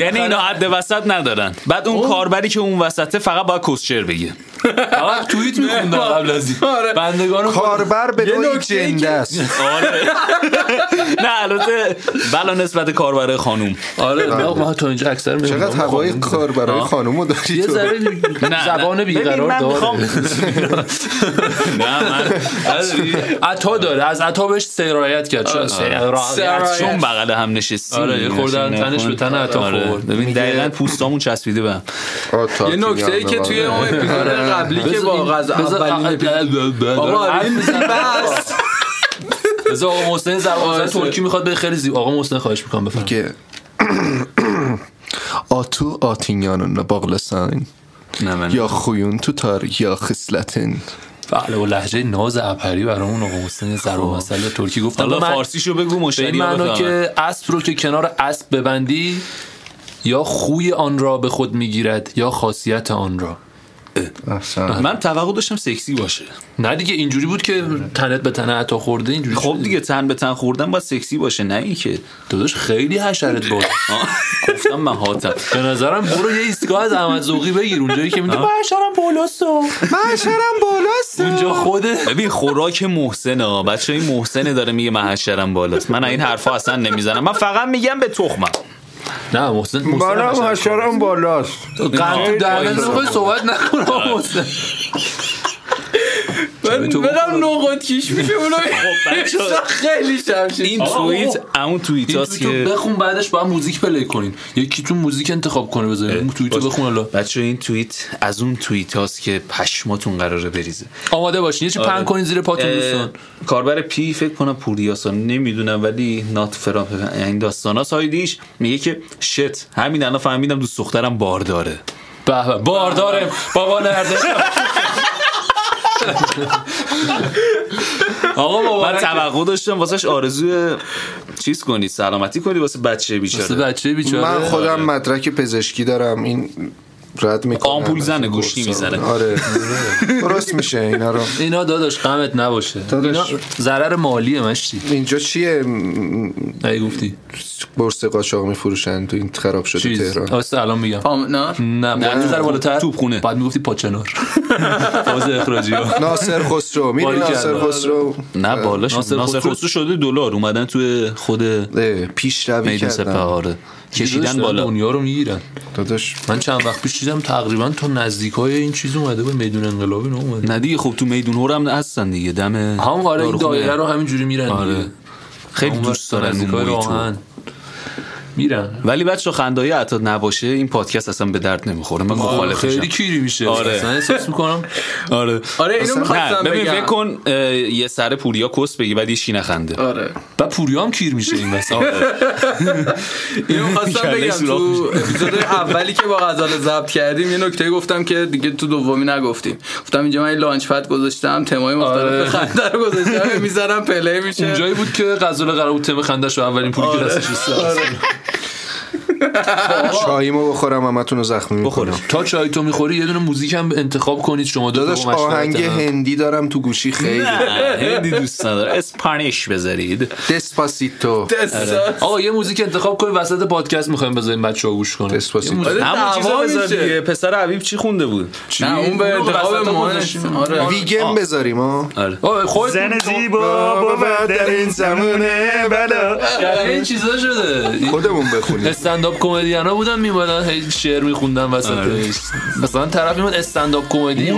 یعنی اینا حد وسط ندارن. بعد اون کاربری که اون وسطه فقط باید کسچر بگه. آقا توییت میخوندم قبل از این. آره. بندگان کاربر به نوعی جنده است. آره. نه البته بلا نسبت کاربر خانوم. آره ما تا اینجا اکثر می‌بینیم. چقدر هوای کار برای خانومو داری یه تو؟ ذره زبان بیقرار من داره. میخوام- نه من عطا داره. از عطا بهش سرایت کرد. چون سرایت. چون بغل هم نشستیم آره، یه خوردن تنش به تن عطا خورد. ببین دقیقا پوستامون چسبیده به هم. یه نکته ای که توی اون اپیزود قبلی که با غذا اولین این بس بذار آقا محسن زبان ترکی می‌خواد به خیلی زیبا آقا محسن خواهش می‌کنم بفرمایید. که آتو آتینیانون من یا خویون تو تار یا خصلتن. بله و لحجه ناز ابری برامون آقا محسن ضرب مسئله ترکی گفت. حالا فارسیشو بگو به این مشتری معنا که اسب رو که کنار اسب ببندی یا خوی آن را به خود می‌گیرد یا خاصیت آن را. من توقع داشتم سکسی باشه. نه دیگه اینجوری بود که تنت به تن عطا خورده اینجوری خب دیگه تن به تن خوردن باید سکسی باشه نه این که داداش خیلی حشرت بود. گفتم مهاتم به نظرم برو یه ایستگاه از احمد ذوقی بگیر اونجایی که میگه من شرم بالاست. من شرم بالاست. اونجا خوده ببین خوراک محسنه ها. بچه این محسنه داره میگه من حشرم بالاست. من این حرفا اصلا نمی‌زنم. من فقط میگم به تخمم. نه محسن محسن منم. حشرم بالاست قند دهنت آره. می‌خوای صحبت نکنم محسن تو بخور. نقاط کیش میشه اونو خیلی شمشیر. این توییت آقا. همون توییت هاست که بخون بعدش با هم موزیک پلی کنین. یکیتون موزیک انتخاب کنه بذارین اون توییتو بخون حالا. بچه این توییت از اون توییت هاست که پشماتون قراره بریزه. آماده باشین یه چی پهن کنین زیر پاتون دوستان. کاربر پی فکر کنم پوریاسان نمی‌دونم ولی نات فرام این داستان ها. سایدیش میگه که شت همین الان فهمیدم دوست دخترم بارداره. به به بارداره بابا نرده آقا من مبارک توقع داشتم واسش آرزوی چیز کنی سلامتی کنی واسه بچه واسه بیچاره بچه بیچاره. من خودم مدرک پزشکی دارم. این رد می‌کنم آمپول زنه، گوشتی می‌زنه. آره. درست میشه اینا رو. اینا داداش غمت نباشه. داداش. اینا ضرر مالیه مشتی. اینجا چیه؟ ای گفتی. برس قاچاق میفروشن تو این خراب شده چیز. تهران. آسته الان میگم. نه؟ بعد نه. می‌ذاره بالاتر؟ توپخونه. بعد می‌گفتی پاچنار فاز اخراجی ها. ناصر خسرو میری. ناصر خسرو؟ نه بالاش ناصر خسرو- شده دلار اومدن توی خود پیشروی میدون کردن. سپهاره کشیدن بالا. دنیا رو می‌گیرن. داداش. من چند وقت پیش دیدم تقریبا تا نزدیک های این چیز اومده به میدون انقلابی نه اومده. نه دیگه خب تو میدون هورم هستن دیگه دم هم آره این. دایره رو همینجوری میرن آره. دیگه. خیلی دوست دارن اون میرن. ولی بچه خندایی عطا نباشه این پادکست اصلا به درد نمی‌خوره. من مخالفشم. خیلی کیری میشه. آره. اصلا احساس می‌کنم. آره. آره اینو می‌خواستم ببین فکر کن یه سر پوریا کس بگی بعد شی نخنده آره. و پوریا هم کیر میشه این وسط. اینو خواستم بگم تو اپیزود اولی که با غزال ضبط کردیم یه نکته گفتم که دیگه تو دومی نگفتیم. گفتم اینجا من launchpad گذاشتم تمای مختلف آره. خنده رو گذاشتم می‌ذارم play میشه. اونجایی بود که غزل قرار بود تم خندش رو اولین پولی که دستش چاییمو بخورم همتون رو زخمی می‌کنم. تا چای تو می‌خوری یه دونه موزیک هم انتخاب کنید شما دو داداش آهنگ. هندی دارم تو گوشی خیلی. هندی دوست نداره Spanish بذارید. دسپاسیتو آقا یه موزیک انتخاب کنید وسط پادکست می‌خوایم بذاریم بچه‌ها گوش کنن. دسپاسیتو. آره، همون چیزا پسر حبیب چی خونده بود؟ نه اون به انتخاب ما. آره. ویگن بذاریم ها آره. خودت زن زیبا بود در این زمونه بلا. این چیزا شده. خودمون بخونیم. استنداپ کمدین ها بودن میمدن هی شعر میخوندن وسطش. مثلا طرف میمد استنداپ کمدی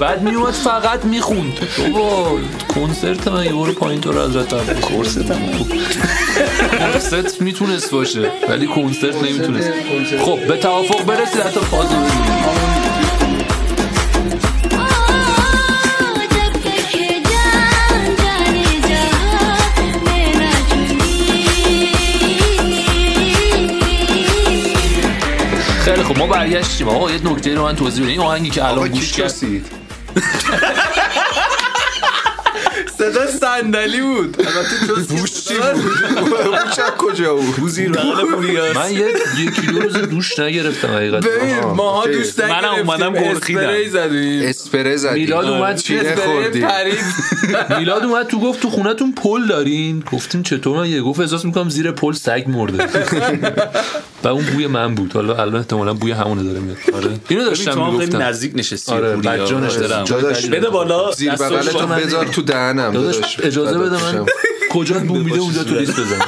بعد میومد فقط می‌خوند. بابا کنسرت من یه برو پایین تو رو از رد کنسرت کنسرت می‌تونست باشه ولی کنسرت نمی‌تونست. خب به توافق برسید حتی فاز برگشتیم. آقا یه نکته رو من توضیح بدم. این آهنگی که الان گوش کرد چسید صدا صندلی بود. البته بوش چی بود؟ بوش کجا بود؟ زیر بغل من یه یکی دو روز دوش نگرفتم حقیقت ببین ماها okay. دوست منم اومدم گرخیدم. اسپری زدیم. اسپره زدی میلاد اومد چیره اسپری خوردی پرید. میلاد اومد تو گفت تو خونتون پل دارین؟ گفتیم چطور؟ من یه گفت احساس می‌کنم زیر پل سگ مرده. و اون بوی من بود. حالا الان احتمالاً بوی همونه داره میاد. آره. اینو داشتم تو هم خیلی می‌گفتم نزدیک نشستی. آره، پوریا. بجا نشستی. دارم. بده بالا. زیر بغلتو بذار تو دهنم. داداش اجازه بده من. کجا بوم میده اونجا تو لیست بزن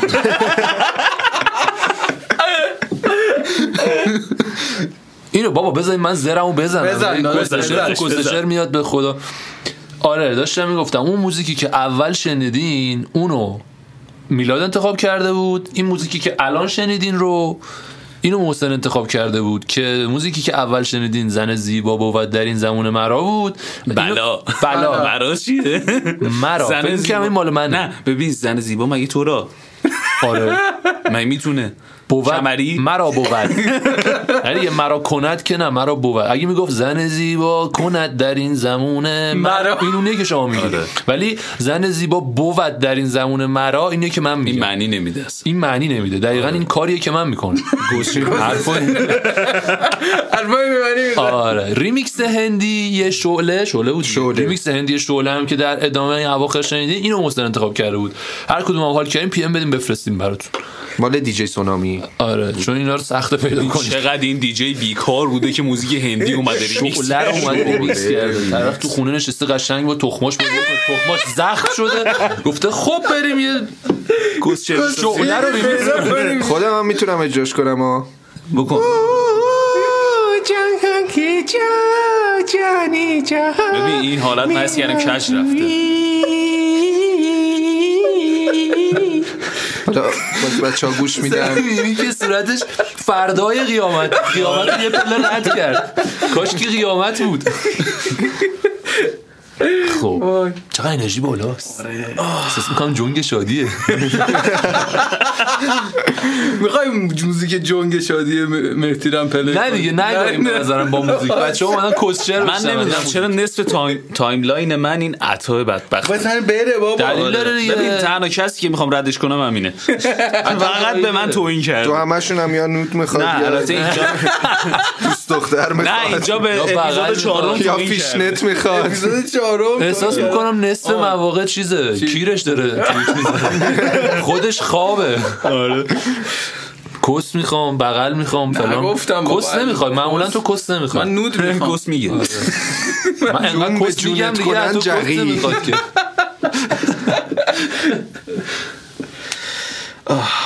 اینو بابا بذارید من زرمو بزنم. بزن، کسشر میاد به خدا. آره داشتم می‌گفتم اون موزیکی که اول شنیدین اونو میلاد انتخاب کرده بود. این موزیکی که الان شنیدین رو اینو محسن انتخاب کرده بود که موزیکی که اول شنیدین زن زیبا بود در این زمان مرا بود. بلا. بلا. برا چیه؟ مرا. زن زیبا. این مال منه. نه ببین زن زیبا مگه تو را؟ آره. من می‌تونه؟ بود. مرا بود. یعنی یه مرا کند که نه مرا بود اگه می‌گفت زن زیبا کند در این زمونه مرا. این اونه که شما میگید. آره. ولی زن زیبا بود در این زمونه مرا اینه که من این میگم. معنی نمیده این معنی نمیده. دقیقا این کاریه که من می‌کنم. حرفا البته می‌بریم آره. ریمیکس هندی یه شعله شعله بود شعله. ریمیکس هندی شعله هم که در ادامه این اواخر شنیدین اینو محسن انتخاب کرده بود. هر کدوم هم حال کردیم PM بدیم بفرستیم براتون. مال دیجی سونامی. آره. چون اینا رو سخت پیدا کنیم چقدر این دیجی بیکار بوده که موزیک هندی اومده ریمیکس اومده ریمیکس کرده. طرف تو خونه نشسته قشنگ با تخماش بازی. تخماش زخم شده. گفته خب بریم یه شعله رو ریمیکس کنیم خودم هم می‌تونم اجراش کنم ها بکن. که جا جانی جا ببین این حالت حس کردم. کش رفته. باز بچه ها گوش میدن. می‌بینی که صورتش فردای قیامت قیامت یه پله رد کرد. کاش که قیامت بود. خب. چقدر انرژی بالاست. احساس می‌کنم جنگ شادیه. می‌خوای موزیک جنگ شادی م- مهدیرم پلی نه دیگه نگاریم به نظرم با موزیک. بچه ها اومدن کسچر من نمی‌دونم چرا نصف تایم, تایملاین من این عطا بدبخت. بزن بره بابا. دلیل داره دیگه. ببین تنها کسی که می‌خوام ردش کنم همینه. فقط به من توهین کرد. تو همشون هم یا نود می‌خواد نه البته اینجا دوست دختر می‌خواد. نه اینجا به اپیزود چهارم یا توهین کرد فیشنت می‌خواد. اپیزود چهارم احساس می‌کنم نصف مواقع چیزه. کیرش داره خودش خوابه. کس می‌خوام بغل می‌خوام فلان. بابا. کس نمی‌خوای معمولا تو کس نمی‌خوای من نود می‌خوام. کس میگه. من جون انقدر کس میگم دیگه تو کس. نمی‌خواد که.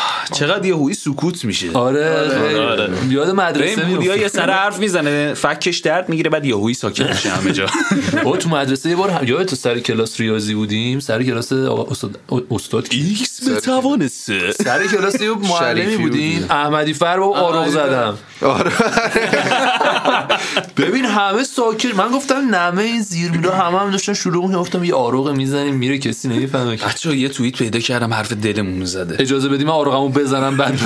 چقدر یه هوی سکوت میشه آره خیلی. آره. یاد مدرسه پوریا یه سر حرف می‌زنه فکش درد می‌گیره بعد یه هوی ساکت میشه همه جا با تو مدرسه یه بار هم یاد تو سر کلاس ریاضی بودیم سر کلاس آقا استاد استاد؟ x به توان سه سر کلاس یه معلمی بودیم. احمدی فر با آروغ آره. زدم آره ببین همه ساکت من گفتم نمه این زیر میرا همه هم داشتن شروع می‌کردن. گفتم یه آروغ می‌زنیم میره کسی نمی‌فهمه که بچه یه توییت پیدا کردم حرف دلمون زده اجازه بدیم من آروغمو بزنم بعد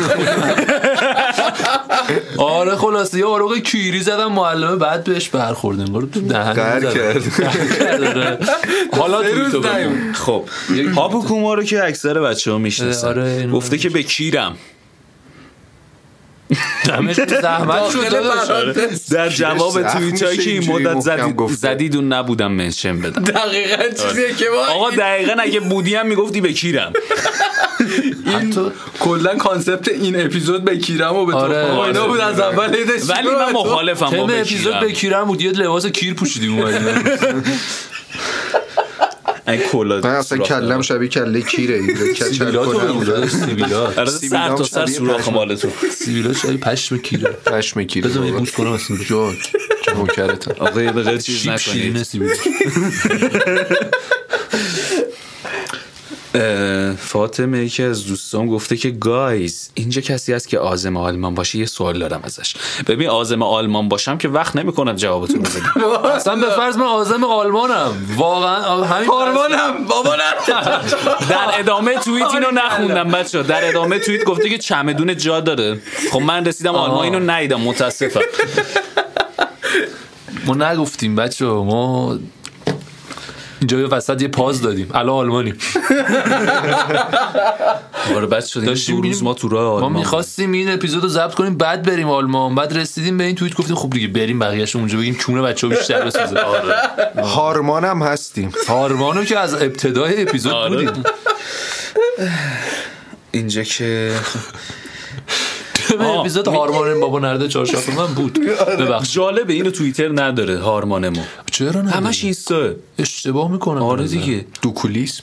آره خلاصه یه آروغ کیری زدم معلمه بعد بهش برخورد انگار تو دهن. کرد. آره. حالا بگو. نیم. خب هاپوکوما رو که اکثر بچه ها می‌شناسن آره، گفته که به کیرم همش زحمت شد. در جواب زخم توییت هایی میشه که این مدت زدید و نبودم منشن بدم. دقیقا چیزیه که ما آقا دقیقا اگه بودی هم می‌گفتی به کیرم این کلا concept این اپیزود به کیرم و به تو آره. آقا اینا بود از اول ایدش ولی من مخالفم با اپیزود به کیرم بود. یه لباس کیر پوشیدیم اومدیم. این کلا من اصلا کلم شبیه کله کیره این کچل سیبیلات رو بگو کنم آره سر تا سر سوراخ. مال تو سیبیلات شبیه پشم کیره. پشم کیره. بذار بوس کنم اصلا جان نوکرتم آقا یه دقیقه چیز نکنید. فاطمه یکی از دوستان گفته که گایز اینجا کسی هست که آزم آلمان باشه؟ یه سوال دارم ازش. ببین آزم آلمان باشم که وقت نمی‌کنم جوابتون رو بدم. اصلا به فرض من آزم آلمانم. واقعا همین آرمانم بابا نه. در ادامه توییت اینو نخوندم بچه در ادامه توییت گفته که چمدون جا داره. خب من رسیدم آلمان اینو ندیدم متاسفم. ما نگفتیم بچه ما اینجا یه وسط یه پاز دادیم. الان آلمانیم. آره بچه شد. داشتیم دو روز ما تو راه ما آلمان می‌خواستیم این اپیزود رو ضبط کنیم بعد بریم آلمان. بعد رسیدیم به این توییت گفتیم خب دیگه بریم بقیه‌اش اونجا بگیم چونه بچه ها بیشتر بسازه. آره. هارمان هم هستیم. هارمانو که از ابتدای اپیزود آره. بودیم. اینجا که آه، اپیزود هارمان بابا نرده چهارشنبه من بود. ببخش جالبه اینو توییتر نداره هارمانمو چرا نه همش اینستا. اشتباه می‌کنم آره دیگه. دوکولیسم.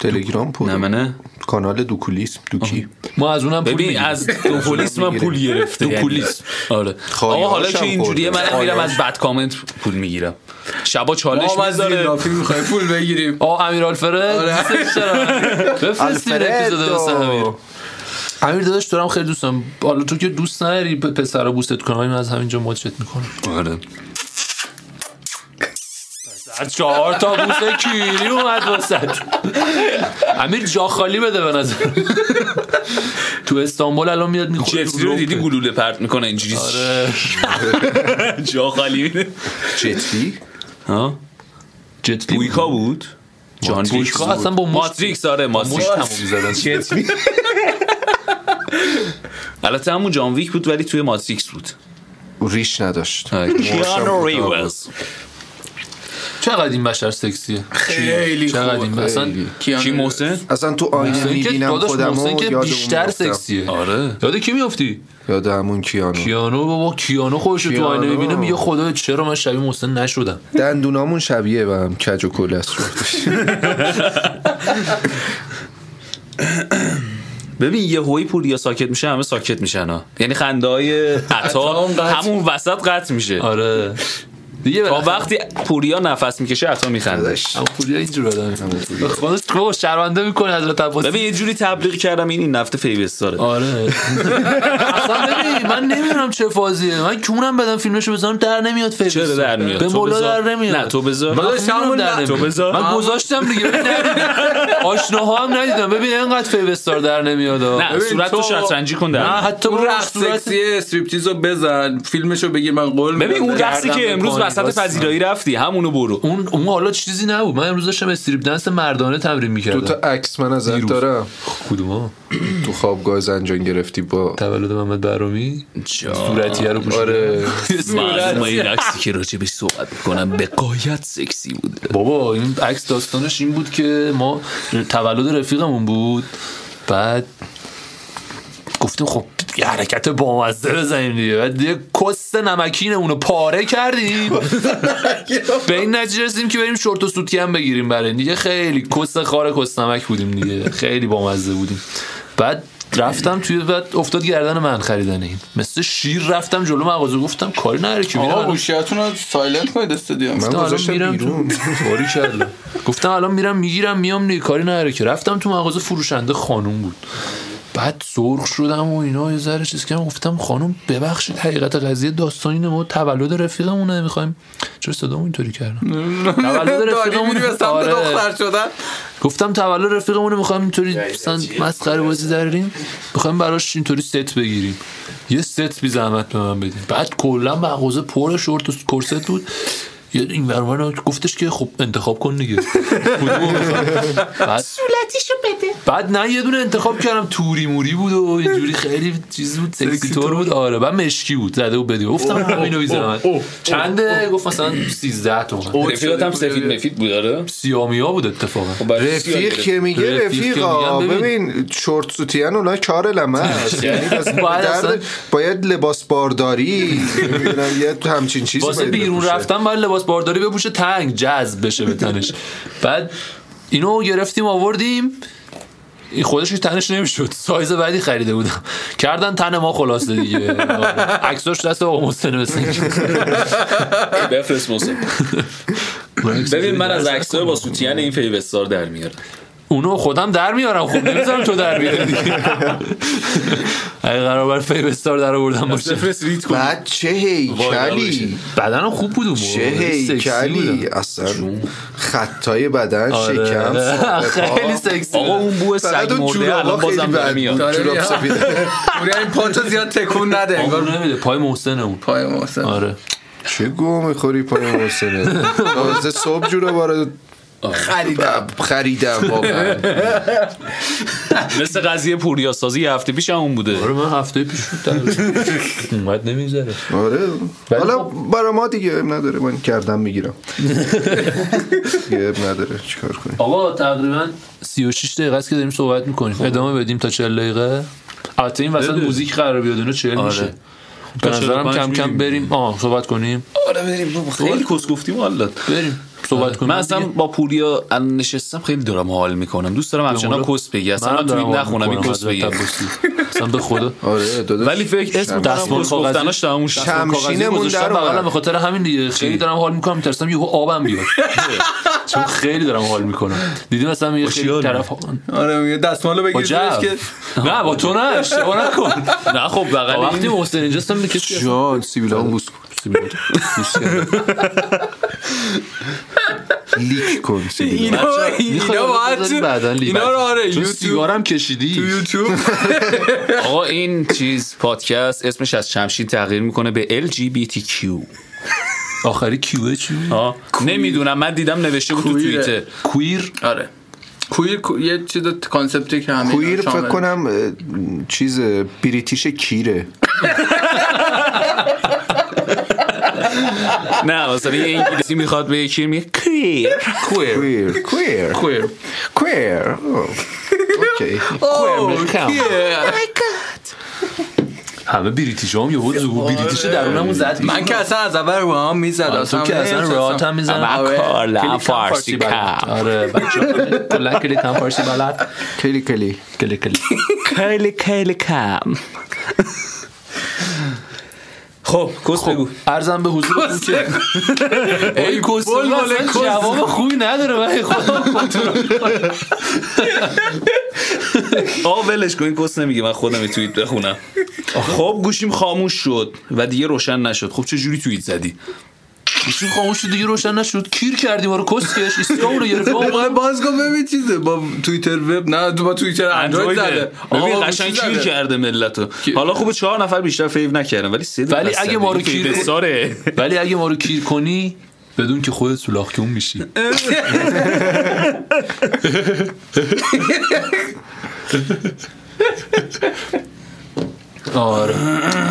تلگرام پر نه منه. کانال دوکولیسم. دوکی ما از اونم پول ببین. از دو پلیس من پول گرفته. دو یعنی. پلیس. آره. آقا حالا که اینجوریه. من میرم از بد کامنت پول می‌گیرم. شبا چالش ما می‌ذاره زیرلافی می‌خوایم پول بگیریم. آه امیر آلفرد. آره. بفرستین اپیزود واسه امیر. امیر داداش تو هم خیلی دوست دارم. حالا تو که دوست نداری پسرا بوستت کنم من از همینجا مدشت می‌کنم. آره. چهار تا بوسه کیری اومد وسط. امیر جا خالی بده به نظر. تو استانبول الان میاد می‌خوره جفری رو دیدی گلوله پرت می‌کنه اینجوری؟ آره. جا خالی جتلی ها؟ جت لی بویکا بود. جان ویک بویکا. اصلا با ماتریکس آره ماتریکس. تموم می‌زدن. البته همون جان ویک بود ولی توی ماتریکس بود. ریش نداشت. کیانو ریوز. چقدر این بشر سکسیه؟ خیلی چقدر خوبه. این اصلا کیانو کی محسن؟ اصلا تو آینه می‌بینم داداش خودم محسن و که بیشتر. سکسیه. آره. یاد کی میافتی؟ یاد همون کیانو. کیانو بابا کیانو خودش تو. آینه می‌بینه میگه خدا چرا من شبیه محسن نشدم؟ دندونامون شبیه به هم کج و کل است ببین یه هوی پوریا ساکت میشه همه ساکت میشن ها. یعنی خنده های عطا. همون وسط قطع میشه. آره. دیگه تا وقتی پوریا نفس می‌کشه عطا میخنده. همون پوریا اینجور آدمه خودش تو شرمنده می‌کنه حضرت عباس ببین یه جوری تبلیغ کردم این این نفت فیوستاره آره. اصلا ببین من نمی‌دونم چه فازیه. من کونم بدم فیلمشو بزنم در نمیاد فیلم چرا در میاد؟ به مولا. در نمیاد. نه تو بذار. من. تو بذار. من گذاشتم دیگه آشناها هم ندیدم. ببین اینقدر فیوستار در نمیاد نه ببین صورت تو تو- شطرنجی کن نه در حتی اون رقص سکسی استریپتیز رو بزن. فیلمشو بگیر من قول ببین میدم. اون رقصی که امروز وسط. پذیرایی رفتی همونو برو. اون اون حالا چیزی نبود. من امروز داشتم استریپ دنس مردانه تمرین می‌کردم. تا عکس من ازت. دارم. کدوم تو خوابگاه زنجان گرفتی با تولد محمد برامی. صورتیه رو پوشیدم آره. معلومه این عکسی که راجبش صحبت می‌کنم به قایت سکسی بوده بابا این عکس داستانش این بود که ما تولد رفیقمون بود. بعد گفتیم خب یه حرکت بامزه بزنیم دیگه. بعد یه کست نمکین اونو پاره کردیم. به این نتیجه رسیدیم که بریم شورت و سوتین هم بگیریم برای. دیگه خیلی کست خار کست نمک بودیم دیگه. خیلی بامزه بودیم. بعد رفتم توی بعد افتاد گردن من خریدن این. مثل شیر رفتم جلو مغازه گفتم کاری نداره که میرم گوشیاتون رو silent کنید استودیو. من گفتم الان گذاشتم میرم بیرون. تو باری کردم. گفتم الان میرم می‌گیرم میام دیگه کاری نداره که. رفتم تو مغازه فروشنده خانوم بود. بعد سرخ شدم و اینا یه ذره چیز کردم گفتم خانم ببخشید حقیقت قضیه داستان اینه ما تولد رفیقمونه می‌خوایم چرا صدامو اینطوری کردم؟ تولد رفیقمون به سمت آره. دختر شدن؟ گفتم تولد رفیقمون می‌خوایم اینطوری مثلا مسخره بازی دراریم می‌خوایم براش اینطوری ست بگیریم. یه ست بی زحمت به من بدین. بعد کلا مغازه پر شورت و کرست بود. این برمان گفتش که خب انتخاب کن دیگه؟ بعد صورتیشو بده. بعد نه یه دونه انتخاب کردم. توری موری بود و اینجوری خیلی چیز بود سکسی تور بود. آره بعد مشکی بود. زده بود بدی گفتم همینو بیزنم چنده؟ گفت مثلا 13 تومن. رفیقاتم سفید مفید بود آره؟ سیامیا بود اتفاقا. رفیق که میگه رفیقا ببین. شورت سوتیان اونا کار لمه. است یعنی بس باید لباس بارداری. یه همچین چیزی واسه باید بیرون. رفتن باید لباس بارداری بپوشه تنگ جذب بشه به تنش. بعد اینو گرفتیم آوردیم. این خودش که تنش نمی‌شد. سایز بعدی خریده بودم. کردن تن ما خلاصه دیگه. عکساش دست آقا محسن مثل بفرست موسی ببین من از عکسای با سوتیان این فیوستار در میارم. اونو خودم در میارم. خب نمی‌ذارم تو در بیاری دیگه. اگه قرار بر فیبستار در آوردم باشه. بعد چه هیکلی؟ بدنم خوب بود. چه سکسی هیکلی. اصلا خطای بدن آره. شکم خیلی. سکسی. آقا اون بو فقط سگ مرده الان بازم در میاد. جوراب میاد. سفید. پوری این پاتو زیاد تکون نده انگار نمیده. پای محسن اون. پای محسن. آره. چه گو می‌خوری پای محسنه؟ تازه صبح جورابا رو خریدم. خریدم واقعا. مثل قضیه پوریا سازی یه هفته پیش هم اون بوده. آره من هفته پیش بود اومد نمی‌ذاره. آره. حالا خب- برا ما دیگه اب نداره. من کردم می‌گیرم. دیگه اب نداره. چیکار کنیم؟ آقا تقریبا 36 دقیقه است که داریم صحبت می‌کنیم. ادامه بدیم تا 40 دقیقه. البته این وسط. موزیک قرار بیاد اینو 40 میشه. به تا نظرم 45 کم کم. بریم. آه صحبت کنیم. آره بریم. خیلی کس گفتیم حالت بریم. صحبت کنیم. من اصلا با پوریا الان نشستم خیلی دارم حال می‌کنم. دوست دارم همچنان کس بگی. اصلا منم من دارم توی حال نخونم این کس بگی. اصلا به خدا. آره ولی فکر اسم دستمال. گفتناش تموم شد. شمشینمون در اومد. به خاطر همین دیگه. خیلی دارم حال می‌کنم. میترسم یهو آبم بیاد. چون خیلی دارم حال می‌کنم. دیدی مثلا یه خیلی طرف آره میگه دستمالو بگیر که نه با تو نه اشتباه نکن. نه خب بغل وقتی محسن اینجاست هم به کسی جان سیبیلا بوس کن. لیک کن سیبیلا اینا باید بعداً لیک. اینا رو آره یوتیوب سیگارم کشیدی؟ تو یوتیوب. آقا این چیز پادکست اسمش از شمشیر تغییر می‌کنه به LGBTQ آخری کیوه چی نمی‌دونم. من دیدم نوشته بود تو. توییتر. کویر؟ آره. کویر کو- یه چیز کانسپتی که همه کویر. فکر کنم چیز بریتیش کیره. نه مثلا یه انگلیسی می‌خواد به یکی میگه کویر کویر کویر کویر کویر. اوکی؟ همه بریتیش هم یهو زو بریتیش درونمون زد. من که اصلا از اول رو هم می‌زد آره، تو که اصلا راحت هم میزن کارلا فارسی کم آره بچه کلا کلی کم فارسی بلد. کلی کلی. کلی کلی. خیلی خیلی کم. خب کس بگو. ارزم به حضور که ای کس. جواب خوبی نداره من خودم کنترل آقا ولش کن این کس نمیگه من خودم توییت بخونم. خب گوشیم خاموش شد و دیگه روشن نشد. خب چه جوری توییت زدی؟ گوشیم خاموش شد دیگه روشن نشد. کیر کردی ما رو کسکش ایستگاه رو گرفت آقا باز کن ببین چیزه با توییتر وب نه با توییتر اندروید زده. ببین آقا قشنگ کیر. کرده ملتو. حالا خوبه چهار نفر بیشتر fav نکردن ولی سه ولی اگه ما رو کیر- بساره. ولی اگه ما رو کیر کنی بدون که خودت سولاخیون میشی. آره.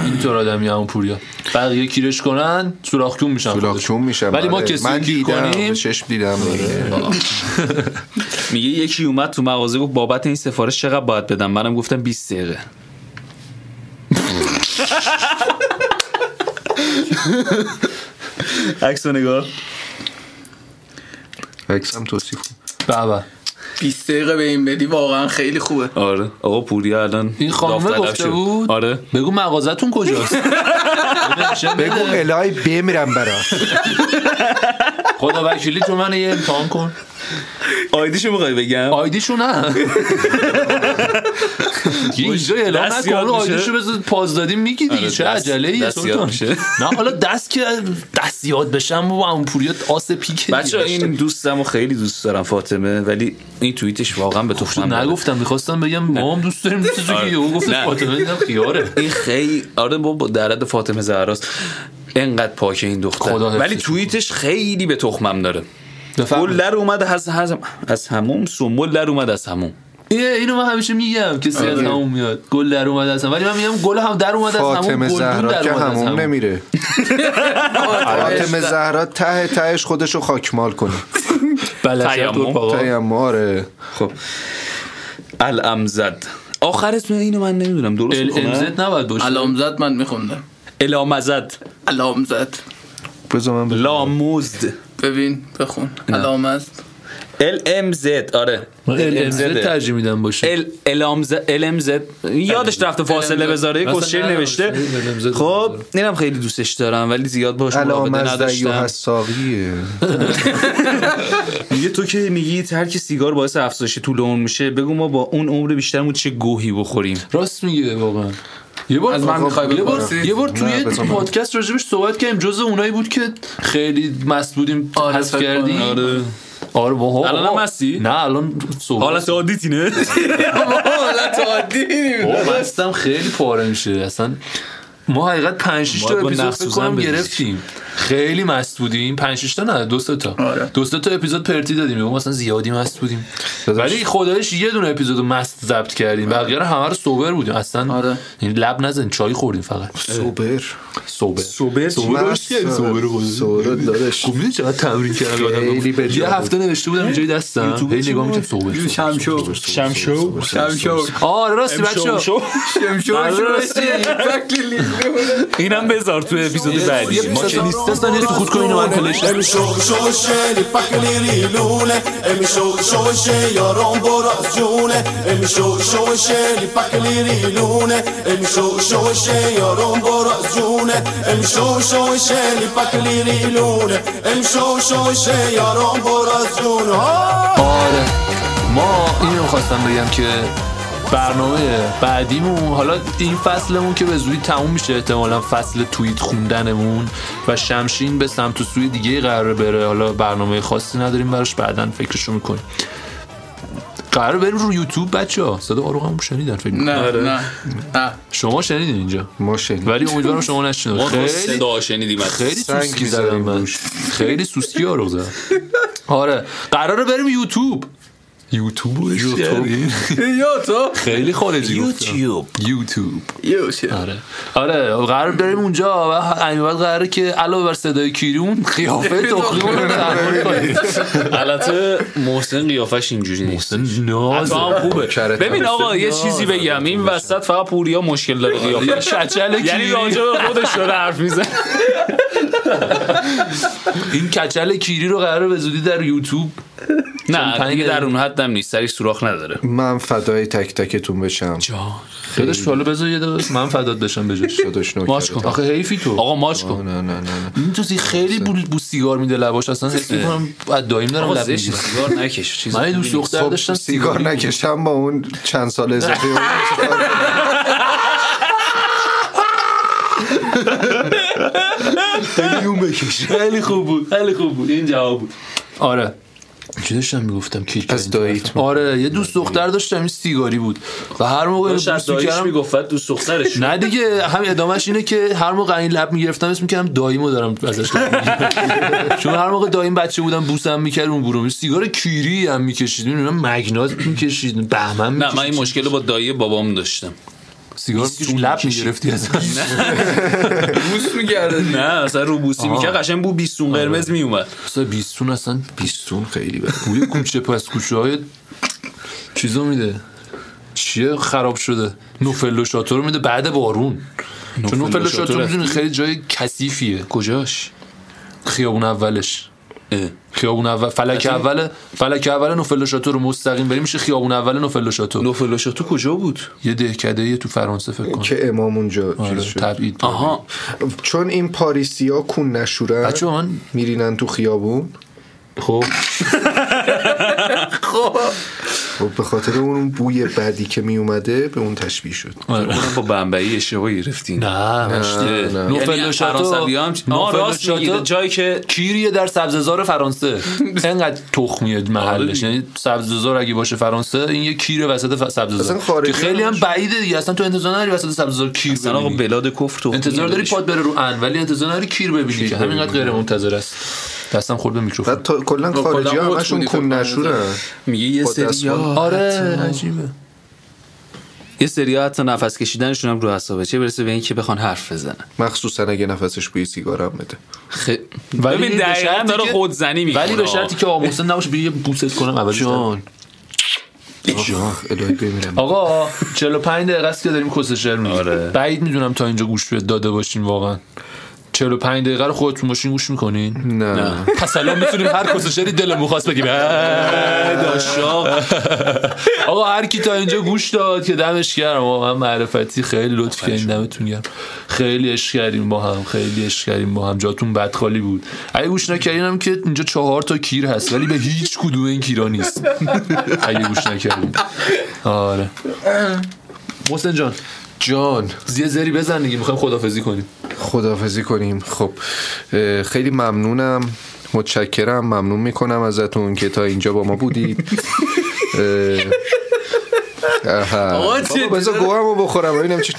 اینطور آدمی همون پوریا. بقیه کیرش کنن سوراخکون میشن. چون میشم ولی ما آره. کسی من کیر دیدم کنیم. چشم دیدم. میگه یکی اومد تو مغازه گفت بابت این سفارش چقدر باید بدم؟ منم گفتم 20 دقیقه. عکس رو نگاه. عکسم توصیف. بابا. 20 دقیقه به این بدی واقعا خیلی خوبه. آره. آقا پوریا الان این خانومه داوطلب گفته شد. بود. آره. بگو مغازتون کجاست؟ بگو الهی بمیرم برات خدا وکیلی تو من یه امتحان کن. آیدیشو می‌خوای بگم؟ آیدیشو نه. یه اینجا اعلام نکن. آیدیشو بذار پاز دادیم میگی دیگه. آره، چه عجله ای. نه حالا دست که دست یاد بشم و اون پوریات آس پیک بچه این دوستم خیلی دوست دارم فاطمه ولی این توییتش واقعا به تخمم داره. نگفتم می‌خواستم بگم ما هم دوست داریم دوست که یهو گفت. فاطمه دیدم خیاره. این خیلی آره بابا در حد فاطمه زهراست انقدر پاکه این دختر ولی توییتش خیلی به تخمم داره. گل در اومد از از از هموم سنبل در اومد از هموم. یه اینو من همیشه میگم. کسی از همون میاد. گل در اومد از هم. ولی من میگم گل هم در اومد از همون زهرا در که اومد از همون همون نمیره. فاطمه زهرا ته تهش خودشو خاکمال کنه. بله تیمم. تیم آره. خب. الامزد. آخر اسم اینو من نمی‌دونم. درست ال می‌کنم امزد نباید باشه. علامزد من میخوندم. الامزد من بذار. لاموزد ببین بخون. علامزد ال ام زد. آره. ال امزد ترجیح میدم باشه. ال الامزد الامزد یادش رفته فاصله بذاره. نه، نوشته. LMZ خب اینم خیلی دوستش دارم ولی زیاد باش دیو نداشتم. میگه تو که میگی ترک سیگار باعث افزایش طول عمر میشه. بگو ما با اون عمر بیشترمون چه گوهی بخوریم. راست میگه واقعا. یه بار از من می‌خوای یه بار؟ یه بار توی پادکست راجبش صحبت کردیم جز اونایی بود که خیلی مست بودیم آره، حذف کردیم. آره آره واها الان هم مستی؟ نه الان صحبت حالت عادی تینه حالت عادی بابا مستم خیلی پاره میشه اصلا ما حقیقت 5 6 تا اپیزود فکر کنم. گرفتیم خیلی مست بودیم 5 6 تا نه دو سه تا. دو سه تا اپیزود پرتی دادیم. ما مثلا زیادی مست بودیم ولی خدایش یه دونه اپیزود مست ضبط کردیم. بقیه رو همه رو سوبر بودیم. اصلا آره. این لب نزن چای خوردیم فقط. سوبر. سوبر. سوبر سوبر؟ سوبر. سوبر چقدر تمرین کردم. بجا یه هفته نوشته بودم اینجای دستم. هی نگاه می‌کردم. سوبر شمشو. شمشو. شمشو. آره راستی بچه‌ها. شمشو. آره، راستی. اینم بذار تو اپیزود بعدی. ما چه نیست دست نیست تو خود من کلش امی یارم بر از جونه امی شوق شوشه لی یارم بر از جونه امی شوق شوشه لی یارم بر از جونه آره ما اینو خواستم بگم که برنامه بعدیمون. حالا این فصلمون که به زودی تموم میشه احتمالا فصل توییت خوندنمون و شمشین به سمت و سوی دیگه قراره بره. حالا برنامه خاصی نداریم براش بعدا فکرشو می‌کنیم. قرار بریم رو یوتیوب بچه ها. صدا آروغم شنیدن فکر. نه نه. نه. شما شنیدین اینجا؟ ما شنید ولی امیدوارم شما نشنید ما خیلی صدا شنیدیم خیلی سوسکی زدم من. خیلی سوسکی آروغ زدم. آره. قراره بریم یوتیوب. یوتیوب یوتیوب. یوتیوب خیلی خارجی. یوتیوب. یوتیوب. آره. آره قرار بریم اونجا و همین بعد قراره که علاوه بر صدای کیرون قیافه تخلیمون رو تحمل البته محسن قیافش اینجوری نیست. هم خوبه. کرت ببین. آقا یه چیزی بگم. این وسط فقط پوریا مشکل داره قیافه. کچل یعنی کیری. راجع به خودش داره حرف می‌زنه. این کچل کیری رو قراره به زودی در یوتیوب. نه دیگه در. اون حدم نیست. سری سوراخ نداره. من فدای تک تکتون بشم. داداش حالا بذار یه من فدات بشم بجاش نوکرتم. ماچ کن. آخه حیفی تو. آقا ماچ کن. نه نه نه نه. این تو خیلی بو, بو سیگار میده لباش. اصلا حس می‌کنم بعد دایم دارم سیگار نکش. چیز من یه دوست دختر خب داشتم سیگار نکشم با اون چند سال اضافه اون چیکار میلیون بکش. خیلی خوب بود خیلی خوب بود. این جواب بود. آره. چی داشتم می‌گفتم؟ کی از داییت. آره یه دوست دختر داشتم این سیگاری بود. و هر موقع دوست می‌گفت دوست دخترش نه دیگه هم ادامهش اینه که هر موقع این لب می‌گرفتم اسم می‌کردم داییمو دارم ازش. چون هر موقع دایم بچه بودم بوسم می‌کرد اون برو سیگار کیری هم می‌کشید. می‌دونم مگنات می‌کشید بهمن نه من این می‌کشید. مشکل رو با دایی بابام داشتم. سیگار می‌کشید لب می‌گرفتی ازش. بوس میگرده. نه اصلا رو بوسی می‌کرد. قشنگ بو بیستون قرمز میومد اصلا بیستون اصلا بیستون خیلی بده بوی کوچه پس کوچه های چیزو میده. چیه خراب شده؟ نوفل و شاتو رو میده بعد بارون. چون نوفل و شاتو می‌دونی خیلی جای کثیفیه. کجاش؟ خیابون اولش. خیابون اول فلک اول فلک اول نوفل شاتو رو مستقیم بریم. میشه خیابون اول نوفل شاتو. نوفلاشا تو کجا بود؟ یه دهکده یه تو فرانسه فکر کنم. که امام اونجا آره تبعید آها. چون این پاریسی ها کون نشورن من میرینن تو خیابون. خب. خب. به خاطر اون بوی بدی که می اومده به اون تشبیه شد. اونم با بنبعی اشتباه گرفتین. نه مشتی نه. نوفل یعنی و شاتو فرانسوی هم و راست شاتو جایی که کیریه در سبززار فرانسه. انقدر تخمیه محلش. دیگه. یعنی سبززار اگه باشه فرانسه این یه کیر وسط سبززار اصلا که خیلی هم بعیده دیگه. اصلا تو انتظار نداری وسط سبززار کیر آقا ببینی. بلاد کفر تو انتظار داری پاد بره رو ان ولی انتظار نداری کیر ببینی که. همینقدر غیر منتظر است. دستم خورد به میکروفون. بعد تا کلا کلا خارجی همشون کون فکر نشورن میگه یه سری. آره. عجیبه. یه سری حتی نفس کشیدنشون هم رو حسابه چه برسه به اینکه بخوان حرف بزنن. مخصوصا اگه نفسش بوی سیگار هم بده. خ... ولی ببین به دقیقا شرطی داره که- خودزنی می‌کنه. ولی به شرطی که آقا محسن نباشه یه بوست کنم اول جان. آقا 45 دقیقه است که داریم کس شعر میگیم. آره. بعید می‌دونم تا اینجا گوش داده باشین واقعا. 45 دقیقه رو خودتون ماشین گوش می‌کنین؟ نه. پس الان می‌تونیم هر کس شعری دلمون خواست بگیم. داشاق آقا هر کی تا اینجا گوش داد که دمش گرم. واقعا معرفتی خیلی لطف کردین دمتون گرم. خیلی عشق کردیم با هم خیلی عشق کردیم با هم. جاتون بدخالی بود. اگه گوش نکردین هم که اینجا چهار تا کیر هست ولی به هیچ کدوم این کیرا نیست. اگه گوش نکردین. آره. محسن جان. جان. زیه زری بزن دیگه می‌خوایم خدافزی کنیم. خداحافظی کنیم. خب خیلی ممنونم. متشکرم. ممنون می‌کنم ازتون که تا اینجا با ما بودید. آقا بذار گوهمو بخورم ببینم چی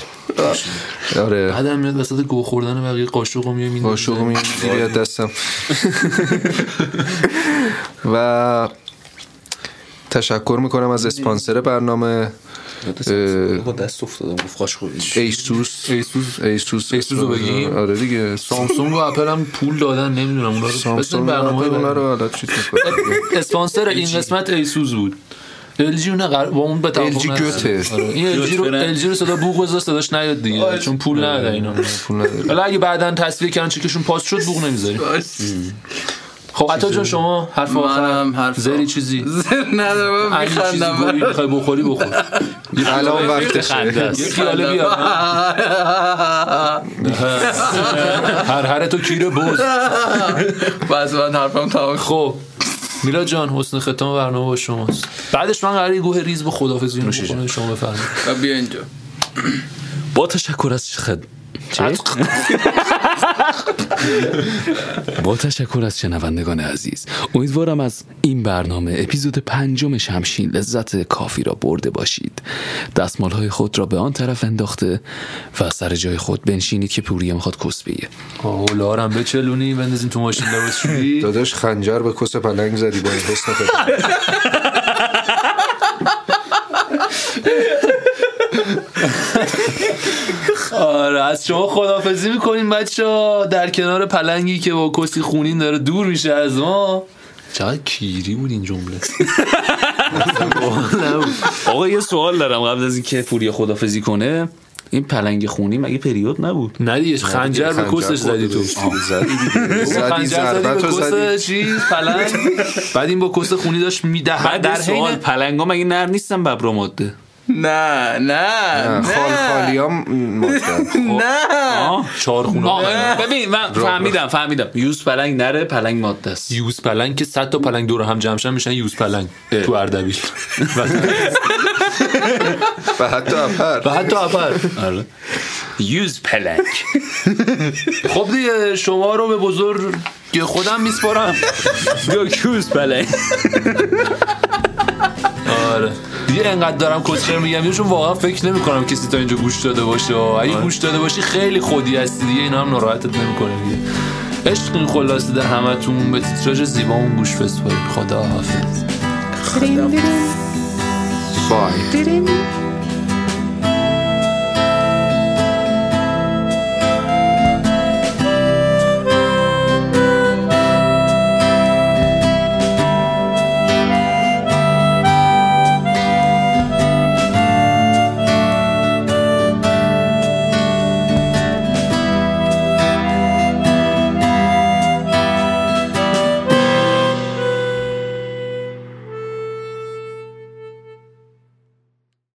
آره. بعدم میاد وسط گو خوردن بقیه قاشق و میای با شغل می‌گیری از دستم. و تشکر می‌کنم از اسپانسر برنامه. با دست افتادم گفت خاش خوبی ایسوس. ایسوس. ایسوس. ایسوس رو بگیم؟ آره دیگه. سامسونگ و اپل هم پول دادن نمی‌دونم اونا رو سامسونگ برنامه اونا رو حالا چیز می‌کنه. اسپانسر این قسمت ایسوس بود. ال جی نه قرار- با اون به توافق. گوته. آره. این ال جی رو گوت ال جی رو صدا بوق بذار صداش نیاد دیگه چون پول نداره اینا. پول نداره. حالا اگه بعدن تصویر کردن چکشون پاس شد بوق نمی‌ذاریم خب عطا جان شما حرف منم آخر. حرف زری چیزی ندارم اگه چیزی میخندم. می‌خوای بخوری بخور. الان وقتشه خنده است. یه خیاله بیا هر هر تو کیر بز. بس من حرفم تمام. خب. میلا جان حسن ختام برنامه با شماست. بعدش من قراره گوه ریز به خدافزی رو بکنم شما بفرمایید. و بیا اینجا. با تشکر از خد؟ با تشکر از شنوندگان عزیز امیدوارم از این برنامه اپیزود پنجم شمشین لذت کافی را برده باشید. دستمال های خود را به آن طرف انداخته و سر جای خود بنشینید که پوریا می‌خواد کس بگه لارم بچلونی بندازین تو ماشین لباس شویی. داداش خنجر به کس پلنگ زدی با این حسن. آره از شما خدافزی می‌کنیم بچه ها در کنار پلنگی که با کسی خونین داره دور میشه از ما. چقدر کیری بود این جمله. آقا یه سوال دارم قبل از اینکه پوریا خدافزی کنه. این پلنگ خونی مگه پریود نبود؟ نه دیگه خنجر به کسش زدی تو. زدی زدی خنجر زدی ضربت به رو زدی. کس چیز پلنگ. بعد این با کس خونی داشت میده بعد در حین پلنگا مگه نر نیستن ببرا ماده؟ نه نه نه، خال خالی هم نه. آه. چهار خونه. ببین من فهمیدم فهمیدم. یوز پلنگ نره پلنگ ماده است. یوز پلنگ که صد تا پلنگ دور هم جمع شن میشن یوز پلنگ تو اردبیل. و حتی اپر و حتی اپر آره. یوز پلنگ. خب دیگه شما رو به بزرگ خودم میسپارم. یوز پلنگ. آره. دیگه انقدر دارم کسچر میگم. یه چون واقعا فکر نمی کنم کسی تا اینجا گوش داده باشه. اگه گوش داده باشی خیلی خودی هستی دیگه. اینا هم ناراحتت نمی‌کنه دیگه. عشق این خلاصه در همتون به تیتراژ زیبامون گوش بسپارید. خدا. حافظ بای.